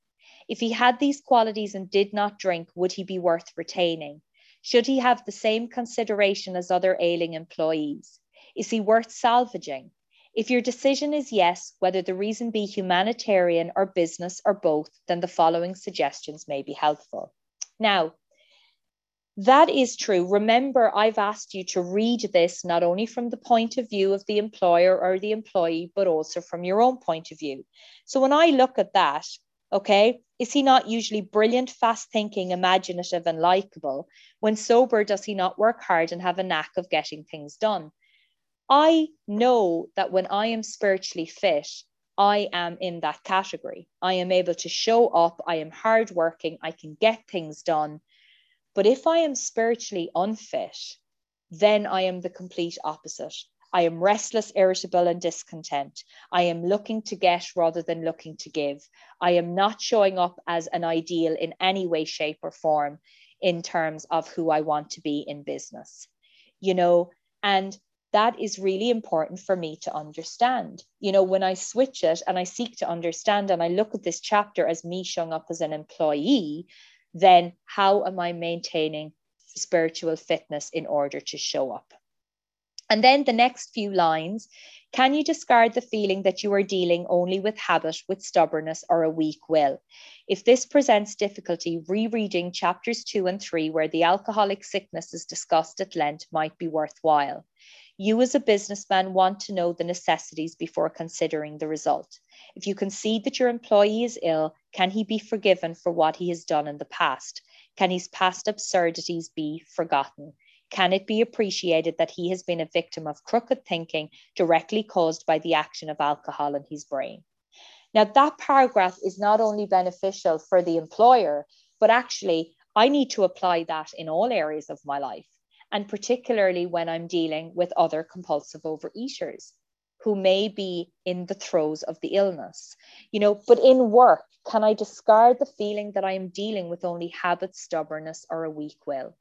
B: If he had these qualities and did not drink, would he be worth retaining? Should he have the same consideration as other ailing employees? Is he worth salvaging? If your decision is yes, whether the reason be humanitarian or business or both, then the following suggestions may be helpful. Now, that is true. Remember, I've asked you to read this not only from the point of view of the employer or the employee, but also from your own point of view. So when I look at that, Okay. Is he not usually brilliant, fast thinking, imaginative, and likable? When sober, does he not work hard and have a knack of getting things done? I know that when I am spiritually fit, I am in that category. I am able to show up. I am hardworking. I can get things done. But if I am spiritually unfit, then I am the complete opposite. I am restless, irritable, and discontent. I am looking to get rather than looking to give. I am not showing up as an ideal in any way, shape, or form in terms of who I want to be in business. You know, and that is really important for me to understand. You know, when I switch it and I seek to understand and I look at this chapter as me showing up as an employee, then how am I maintaining spiritual fitness in order to show up? And then the next few lines can you discard the feeling that you are dealing only with habit, with stubbornness, or a weak will? If this presents difficulty, rereading chapters two and three, where the alcoholic sickness is discussed at length, might be worthwhile. You, as a businessman, want to know the necessities before considering the result. If you concede that your employee is ill, can he be forgiven for what he has done in the past? Can his past absurdities be forgotten? Can it be appreciated that he has been a victim of crooked thinking directly caused by the action of alcohol in his brain? Now, that paragraph is not only beneficial for the employer, but actually, I need to apply that in all areas of my life, and particularly when I'm dealing with other compulsive overeaters who may be in the throes of the illness. You know, but in work, can I discard the feeling that I am dealing with only habit, stubbornness, or a weak will?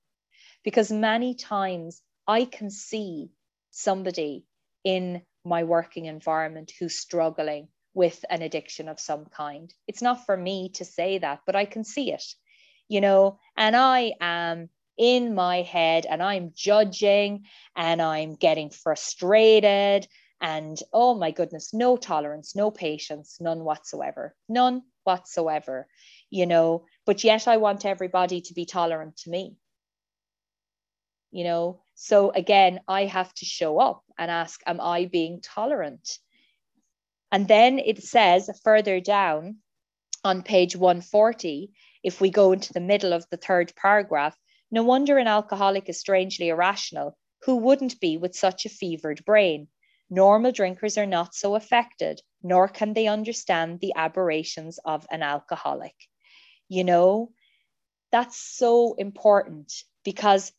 B: because many times I can see somebody in my working environment who's struggling with an addiction of some kind. It's not for me to say that, but I can see it, you know, and I am in my head and I'm judging and I'm getting frustrated and oh my goodness, no tolerance, no patience, none whatsoever, none whatsoever, you know, but yet I want everybody to be tolerant to me. You know? So again i have to show up and ask am i being tolerant? And then it says further down on page 140 if we go into the middle of the third paragraph No wonder an alcoholic is strangely irrational. Who wouldn't be with such a fevered brain? Normal drinkers are not so affected, nor can they understand the aberrations of an alcoholic. You know, that's so important because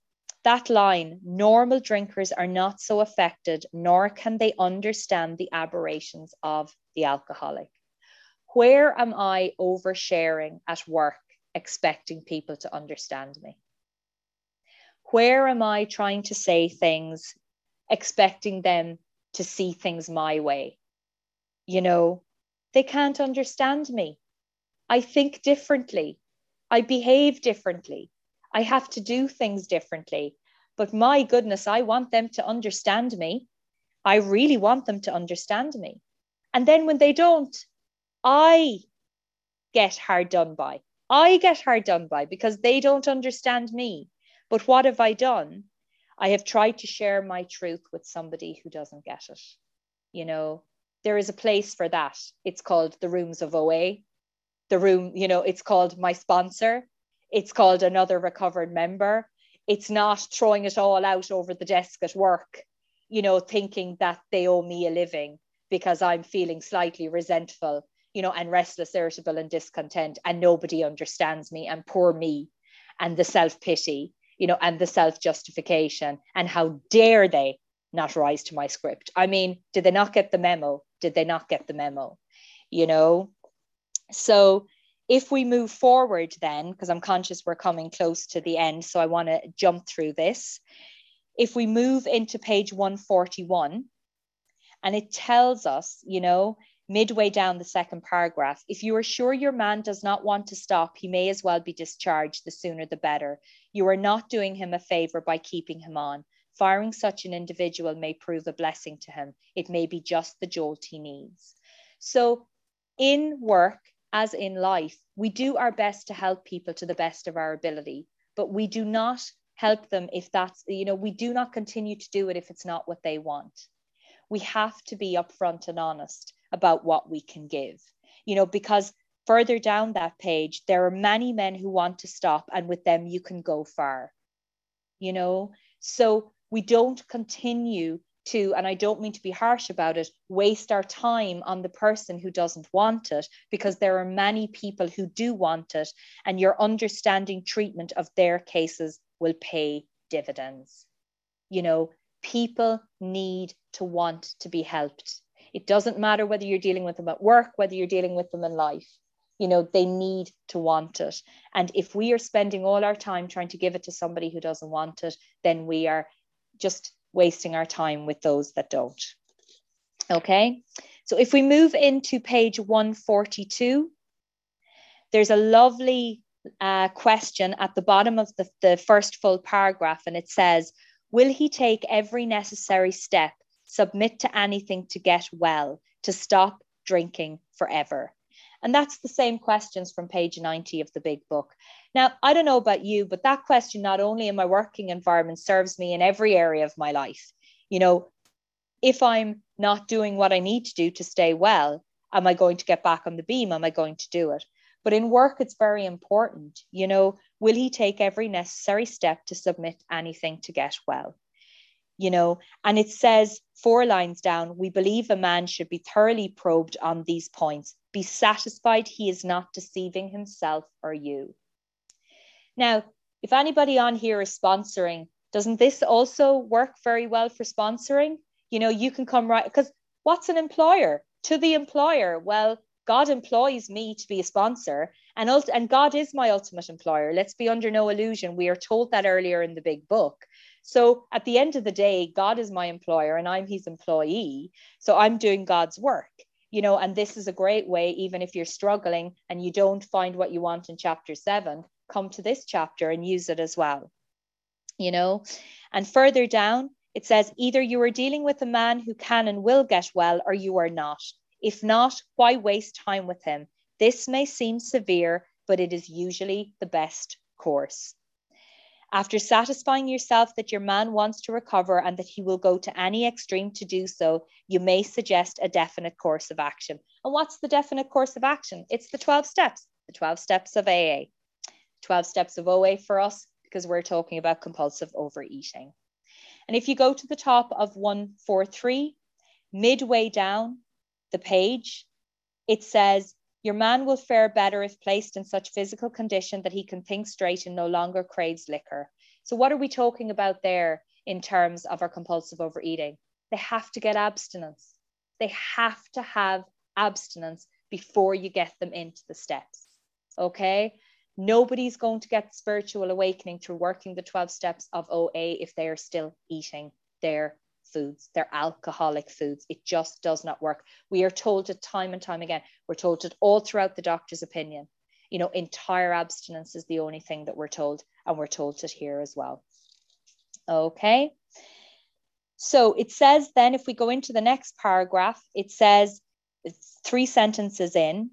B: that line, normal drinkers are not so affected, nor can they understand the aberrations of the alcoholic. Where am I oversharing at work, expecting people to understand me? Where am I trying to say things, expecting them to see things my way? You know, they can't understand me. I think differently. I behave differently. I have to do things differently. But my goodness, I want them to understand me. I really want them to understand me. And then when they don't, I get hard done by. I get hard done by because they don't understand me. But what have I done? I have tried to share my truth with somebody who doesn't get it. You know, there is a place for that. It's called the rooms of OA. The room, you know, it's called my sponsor it's called another recovered member. It's not throwing it all out over the desk at work, you know, thinking that they owe me a living because I'm feeling slightly resentful, you know, and restless, irritable, and discontent, and nobody understands me, and poor me, and the self pity, you know, and the self justification, and how dare they not rise to my script? I mean, did they not get the memo? Did they not get the memo? You know, so if we move forward then, because I'm conscious we're coming close to the end, so I want to jump through this. If we move into page 141, and it tells us, you know, midway down the second paragraph, if you are sure your man does not want to stop, he may as well be discharged, the sooner the better. You are not doing him a favor by keeping him on. Firing such an individual may prove a blessing to him. It may be just the jolt he needs. So, in work, as in life, we do our best to help people to the best of our ability, but we do not help them if that's, you know, we do not continue to do it if it's not what they want. We have to be upfront and honest about what we can give, you know, because further down that page, there are many men who want to stop, and with them, you can go far, you know. So we don't continue to, and I don't mean to be harsh about it, waste our time on the person who doesn't want it, because there are many people who do want it, and your understanding treatment of their cases will pay dividends. You know, people need to want to be helped. It doesn't matter whether you're dealing with them at work, whether you're dealing with them in life. You know, they need to want it. And if we are spending all our time trying to give it to somebody who doesn't want it, then we are just wasting our time with those that don't. Okay, so if we move into page 142, there's a lovely uh, question at the bottom of the, the first full paragraph, and it says, Will he take every necessary step, submit to anything to get well, to stop drinking forever? And that's the same questions from page 90 of the big book. Now, I don't know about you, but that question, not only in my working environment, serves me in every area of my life. You know, if I'm not doing what I need to do to stay well, am I going to get back on the beam? Am I going to do it? But in work, it's very important. You know, will he take every necessary step to submit anything to get well? You know, and it says four lines down, we believe a man should be thoroughly probed on these points. Be satisfied he is not deceiving himself or you. Now, if anybody on here is sponsoring, doesn't this also work very well for sponsoring? You know, you can come right because what's an employer? To the employer, well, God employs me to be a sponsor, and, and God is my ultimate employer. Let's be under no illusion. We are told that earlier in the big book. So at the end of the day, God is my employer and I'm his employee. So I'm doing God's work, you know, and this is a great way, even if you're struggling and you don't find what you want in chapter seven, come to this chapter and use it as well, you know. And further down, it says either you are dealing with a man who can and will get well or you are not. If not, why waste time with him? This may seem severe, but it is usually the best course. After satisfying yourself that your man wants to recover and that he will go to any extreme to do so, you may suggest a definite course of action. And what's the definite course of action? It's the 12 steps, the 12 steps of AA. 12 steps of OA for us because we're talking about compulsive overeating. And if you go to the top of 143, midway down the page, it says, Your man will fare better if placed in such physical condition that he can think straight and no longer craves liquor. So, what are we talking about there in terms of our compulsive overeating? They have to get abstinence. They have to have abstinence before you get them into the steps. Okay. Nobody's going to get spiritual awakening through working the 12 steps of OA if they are still eating their foods, they're alcoholic foods. It just does not work. We are told it time and time again. We're told it all throughout the doctor's opinion. You know, entire abstinence is the only thing that we're told, and we're told it here as well. Okay. So it says then, if we go into the next paragraph, it says, three sentences in,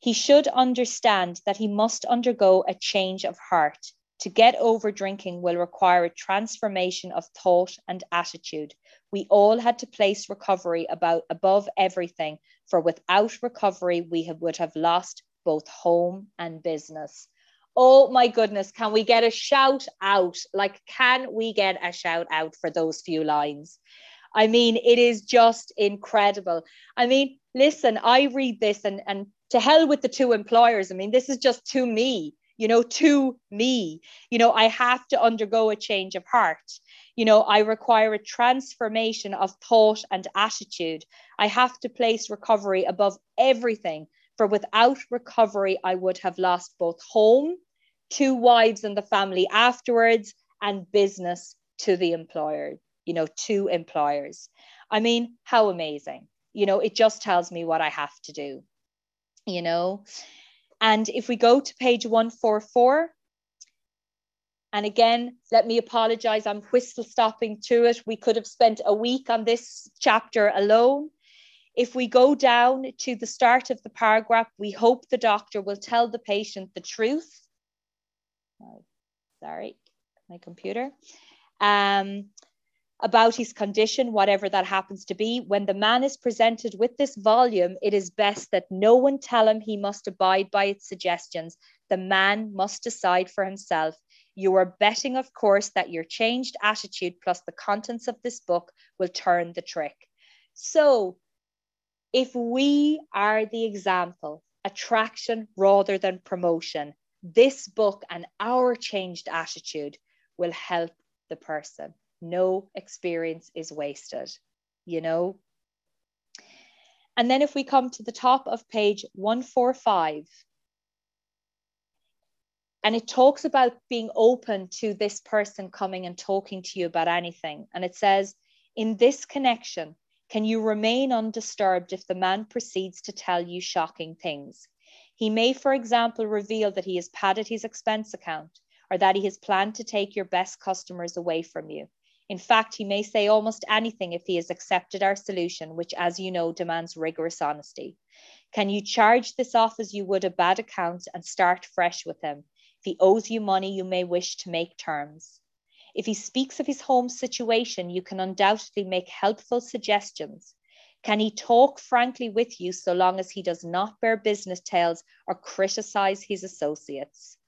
B: he should understand that he must undergo a change of heart. To get over drinking will require a transformation of thought and attitude. We all had to place recovery about above everything, for without recovery, we have, would have lost both home and business. Oh my goodness, can we get a shout out? Like, can we get a shout out for those few lines? I mean, it is just incredible. I mean, listen, I read this and, and to hell with the To Employers. I mean, this is just to me, you know, to me. You know, I have to undergo a change of heart. You know, I require a transformation of thought and attitude. I have to place recovery above everything. For without recovery, I would have lost both home, To Wives and the family afterwards, and business to the employer, you know, To Employers. I mean, how amazing. You know, it just tells me what I have to do you know. And if we go to page 144, and again, let me apologize, I'm whistle stopping to it. We could have spent a week on this chapter alone. If we go down to the start of the paragraph, we hope the doctor will tell the patient the truth. Oh, sorry, my computer. Um, about his condition, whatever that happens to be. When the man is presented with this volume, it is best that no one tell him he must abide by its suggestions. The man must decide for himself. You are betting, of course, that your changed attitude plus the contents of this book will turn the trick. So, if we are the example, attraction rather than promotion, this book and our changed attitude will help the person no experience is wasted, you know? And then if we come to the top of page 145, and it talks about being open to this person coming and talking to you about anything. And it says, in this connection, can you remain undisturbed if the man proceeds to tell you shocking things? He may, for example, reveal that he has padded his expense account or that he has planned to take your best customers away from you. In fact, he may say almost anything if he has accepted our solution, which, as you know, demands rigorous honesty. Can you charge this off as you would a bad account and start fresh with him? If he owes you money, you may wish to make terms. If he speaks of his home situation, you can undoubtedly make helpful suggestions. Can he talk frankly with you so long as he does not bear business tales or criticize his associates?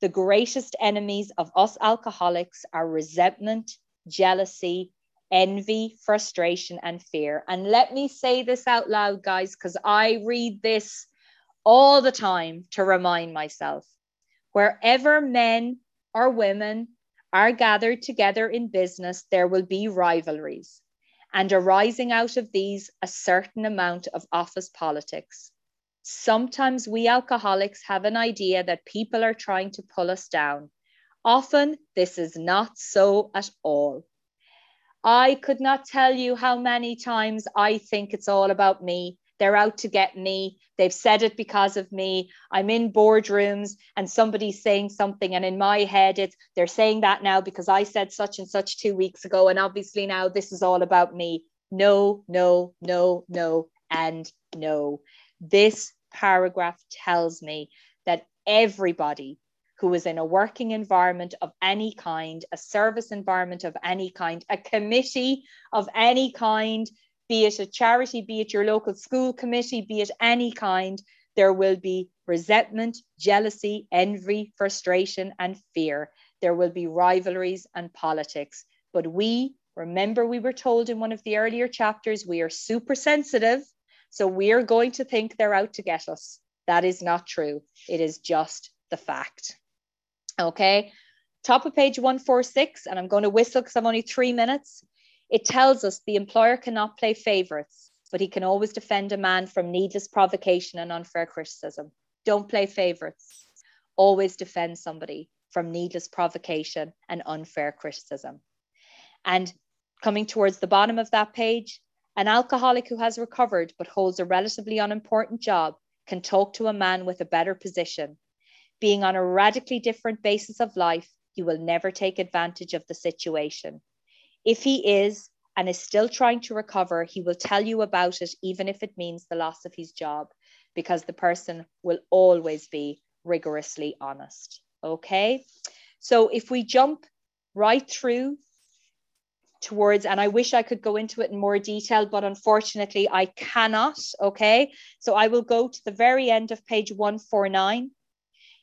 B: The greatest enemies of us alcoholics are resentment, jealousy, envy, frustration, and fear. And let me say this out loud, guys, because I read this all the time to remind myself. Wherever men or women are gathered together in business, there will be rivalries, and arising out of these, a certain amount of office politics. Sometimes we alcoholics have an idea that people are trying to pull us down Often, this is not so at all. I could not tell you how many times I think it's all about me. They're out to get me. They've said it because of me. I'm in boardrooms and somebody's saying something, and in my head, it's they're saying that now because I said such and such two weeks ago. And obviously, now this is all about me. No, no, no, no, and no. This paragraph tells me that everybody who is in a working environment of any kind, a service environment of any kind, a committee of any kind, be it a charity, be it your local school committee, be it any kind, there will be resentment, jealousy, envy, frustration, and fear. There will be rivalries and politics. But we, remember, we were told in one of the earlier chapters, we are super sensitive. So we are going to think they're out to get us. That is not true. It is just the fact. Okay. Top of page 146, and I'm going to whistle because I'm only three minutes. It tells us the employer cannot play favorites, but he can always defend a man from needless provocation and unfair criticism. Don't play favorites. Always defend somebody from needless provocation and unfair criticism. And coming towards the bottom of that page, an alcoholic who has recovered but holds a relatively unimportant job can talk to a man with a better position. Being on a radically different basis of life, he will never take advantage of the situation. If he is and is still trying to recover, he will tell you about it, even if it means the loss of his job, because the person will always be rigorously honest. Okay. So if we jump right through towards, and I wish I could go into it in more detail, but unfortunately I cannot. Okay. So I will go to the very end of page 149.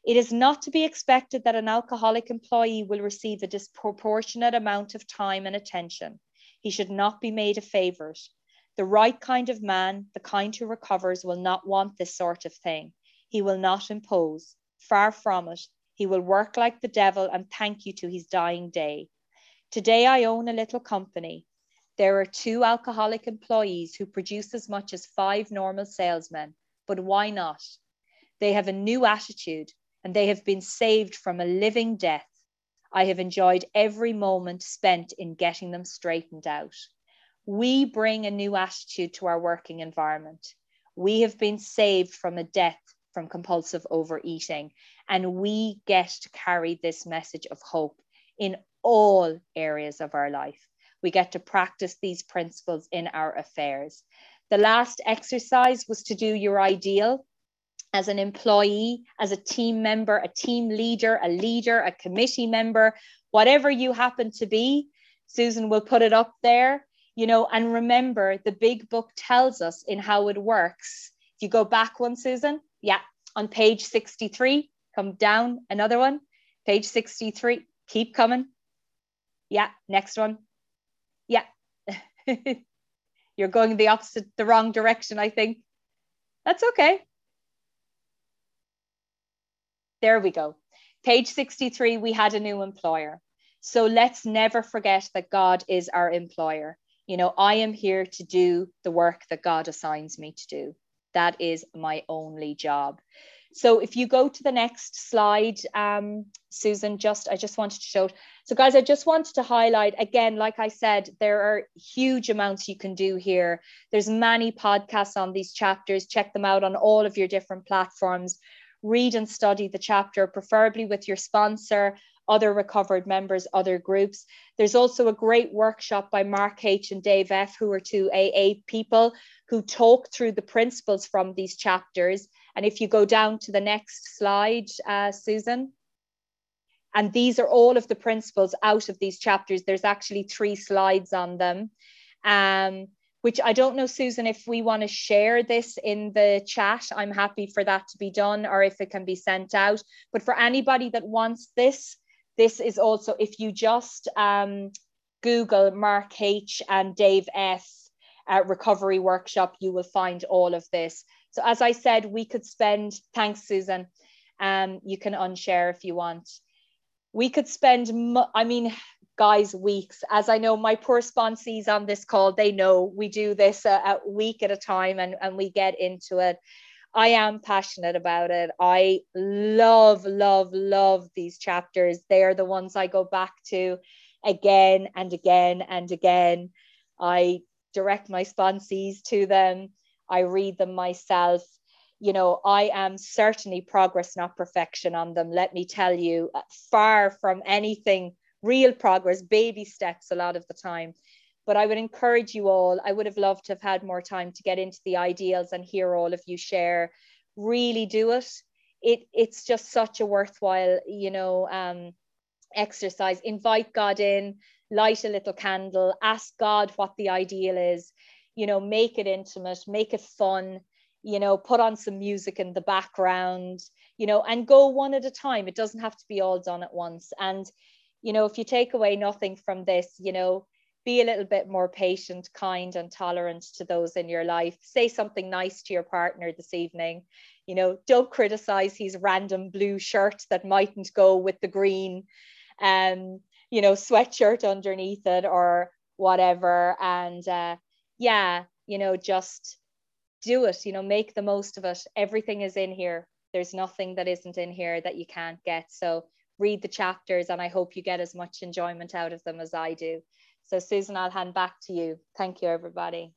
B: It is not to be expected that an alcoholic employee will receive a disproportionate amount of time and attention. He should not be made a favorite. The right kind of man, the kind who recovers, will not want this sort of thing. He will not impose. Far from it. He will work like the devil and thank you to his dying day. Today I own a little company. There are two alcoholic employees who produce as much as five normal salesmen. But why not? They have a new attitude and they have been saved from a living death. I have enjoyed every moment spent in getting them straightened out. We bring a new attitude to our working environment. We have been saved from a death from compulsive overeating, and we get to carry this message of hope in all areas of our life. We get to practice these principles in our affairs. The last exercise was to do your ideal as an employee, as a team member, a team leader, a leader, a committee member, whatever you happen to be. Susan will put it up there, you know, and remember the big book tells us in how it works. If you go back one, Susan, yeah, on page 63, come down another one, page 63, keep coming. Yeah, next one. Yeah. <laughs> You're going the opposite, the wrong direction, I think. That's okay. There we go. Page 63, we had a new employer. So let's never forget that God is our employer. You know, I am here to do the work that God assigns me to do. That is my only job. So if you go to the next slide, um, Susan, just I just wanted to show. So guys, I just wanted to highlight again, like I said, there are huge amounts you can do here. There's many podcasts on these chapters. Check them out on all of your different platforms read and study the chapter, preferably with your sponsor, other recovered members, other groups. There's also a great workshop by Mark H. and Dave F., who are two AA people who talk through the principles from these chapters. And if you go down to the next slide, uh, Susan. And these are all of the principles out of these chapters. There's actually three slides on them. Um, which I don't know, Susan, if we want to share this in the chat, I'm happy for that to be done or if it can be sent out. But for anybody that wants this, this is also, if you just um, Google Mark H and Dave S recovery workshop, you will find all of this. So as I said, we could spend, thanks, Susan. Um, you can unshare if you want. We could spend, I mean, guys weeks. As i know my poor sponsees on this call they know we do this a, a, week at a time and, and we get into it. I am passionate about it. I love love love these chapters. They are the ones i go back to again and again and again. I direct my sponsees to them. I read them myself. You know, I am certainly progress, not perfection on them. Let me tell you, far from anything real progress, baby steps a lot of the time. But I would encourage you all, I would have loved to have had more time to get into the ideals and hear all of you share. Really do it. It it's just such a worthwhile, you know, um, exercise. Invite God in, light a little candle, ask God what the ideal is, you know, make it intimate, make it fun. you know, put on some music in the background, you know, and go one at a time. It doesn't have to be all done at once. And, you know, if you take away nothing from this, you know, be a little bit more patient, kind, and tolerant to those in your life. Say something nice to your partner this evening. You know, don't criticize his random blue shirt that mightn't go with the green, um, you know, sweatshirt underneath it or whatever. And uh, yeah, you know, just do it, you know, make the most of it. Everything is in here. There's nothing that isn't in here that you can't get. So read the chapters and I hope you get as much enjoyment out of them as I do. So Susan, I'll hand back to you. Thank you, everybody.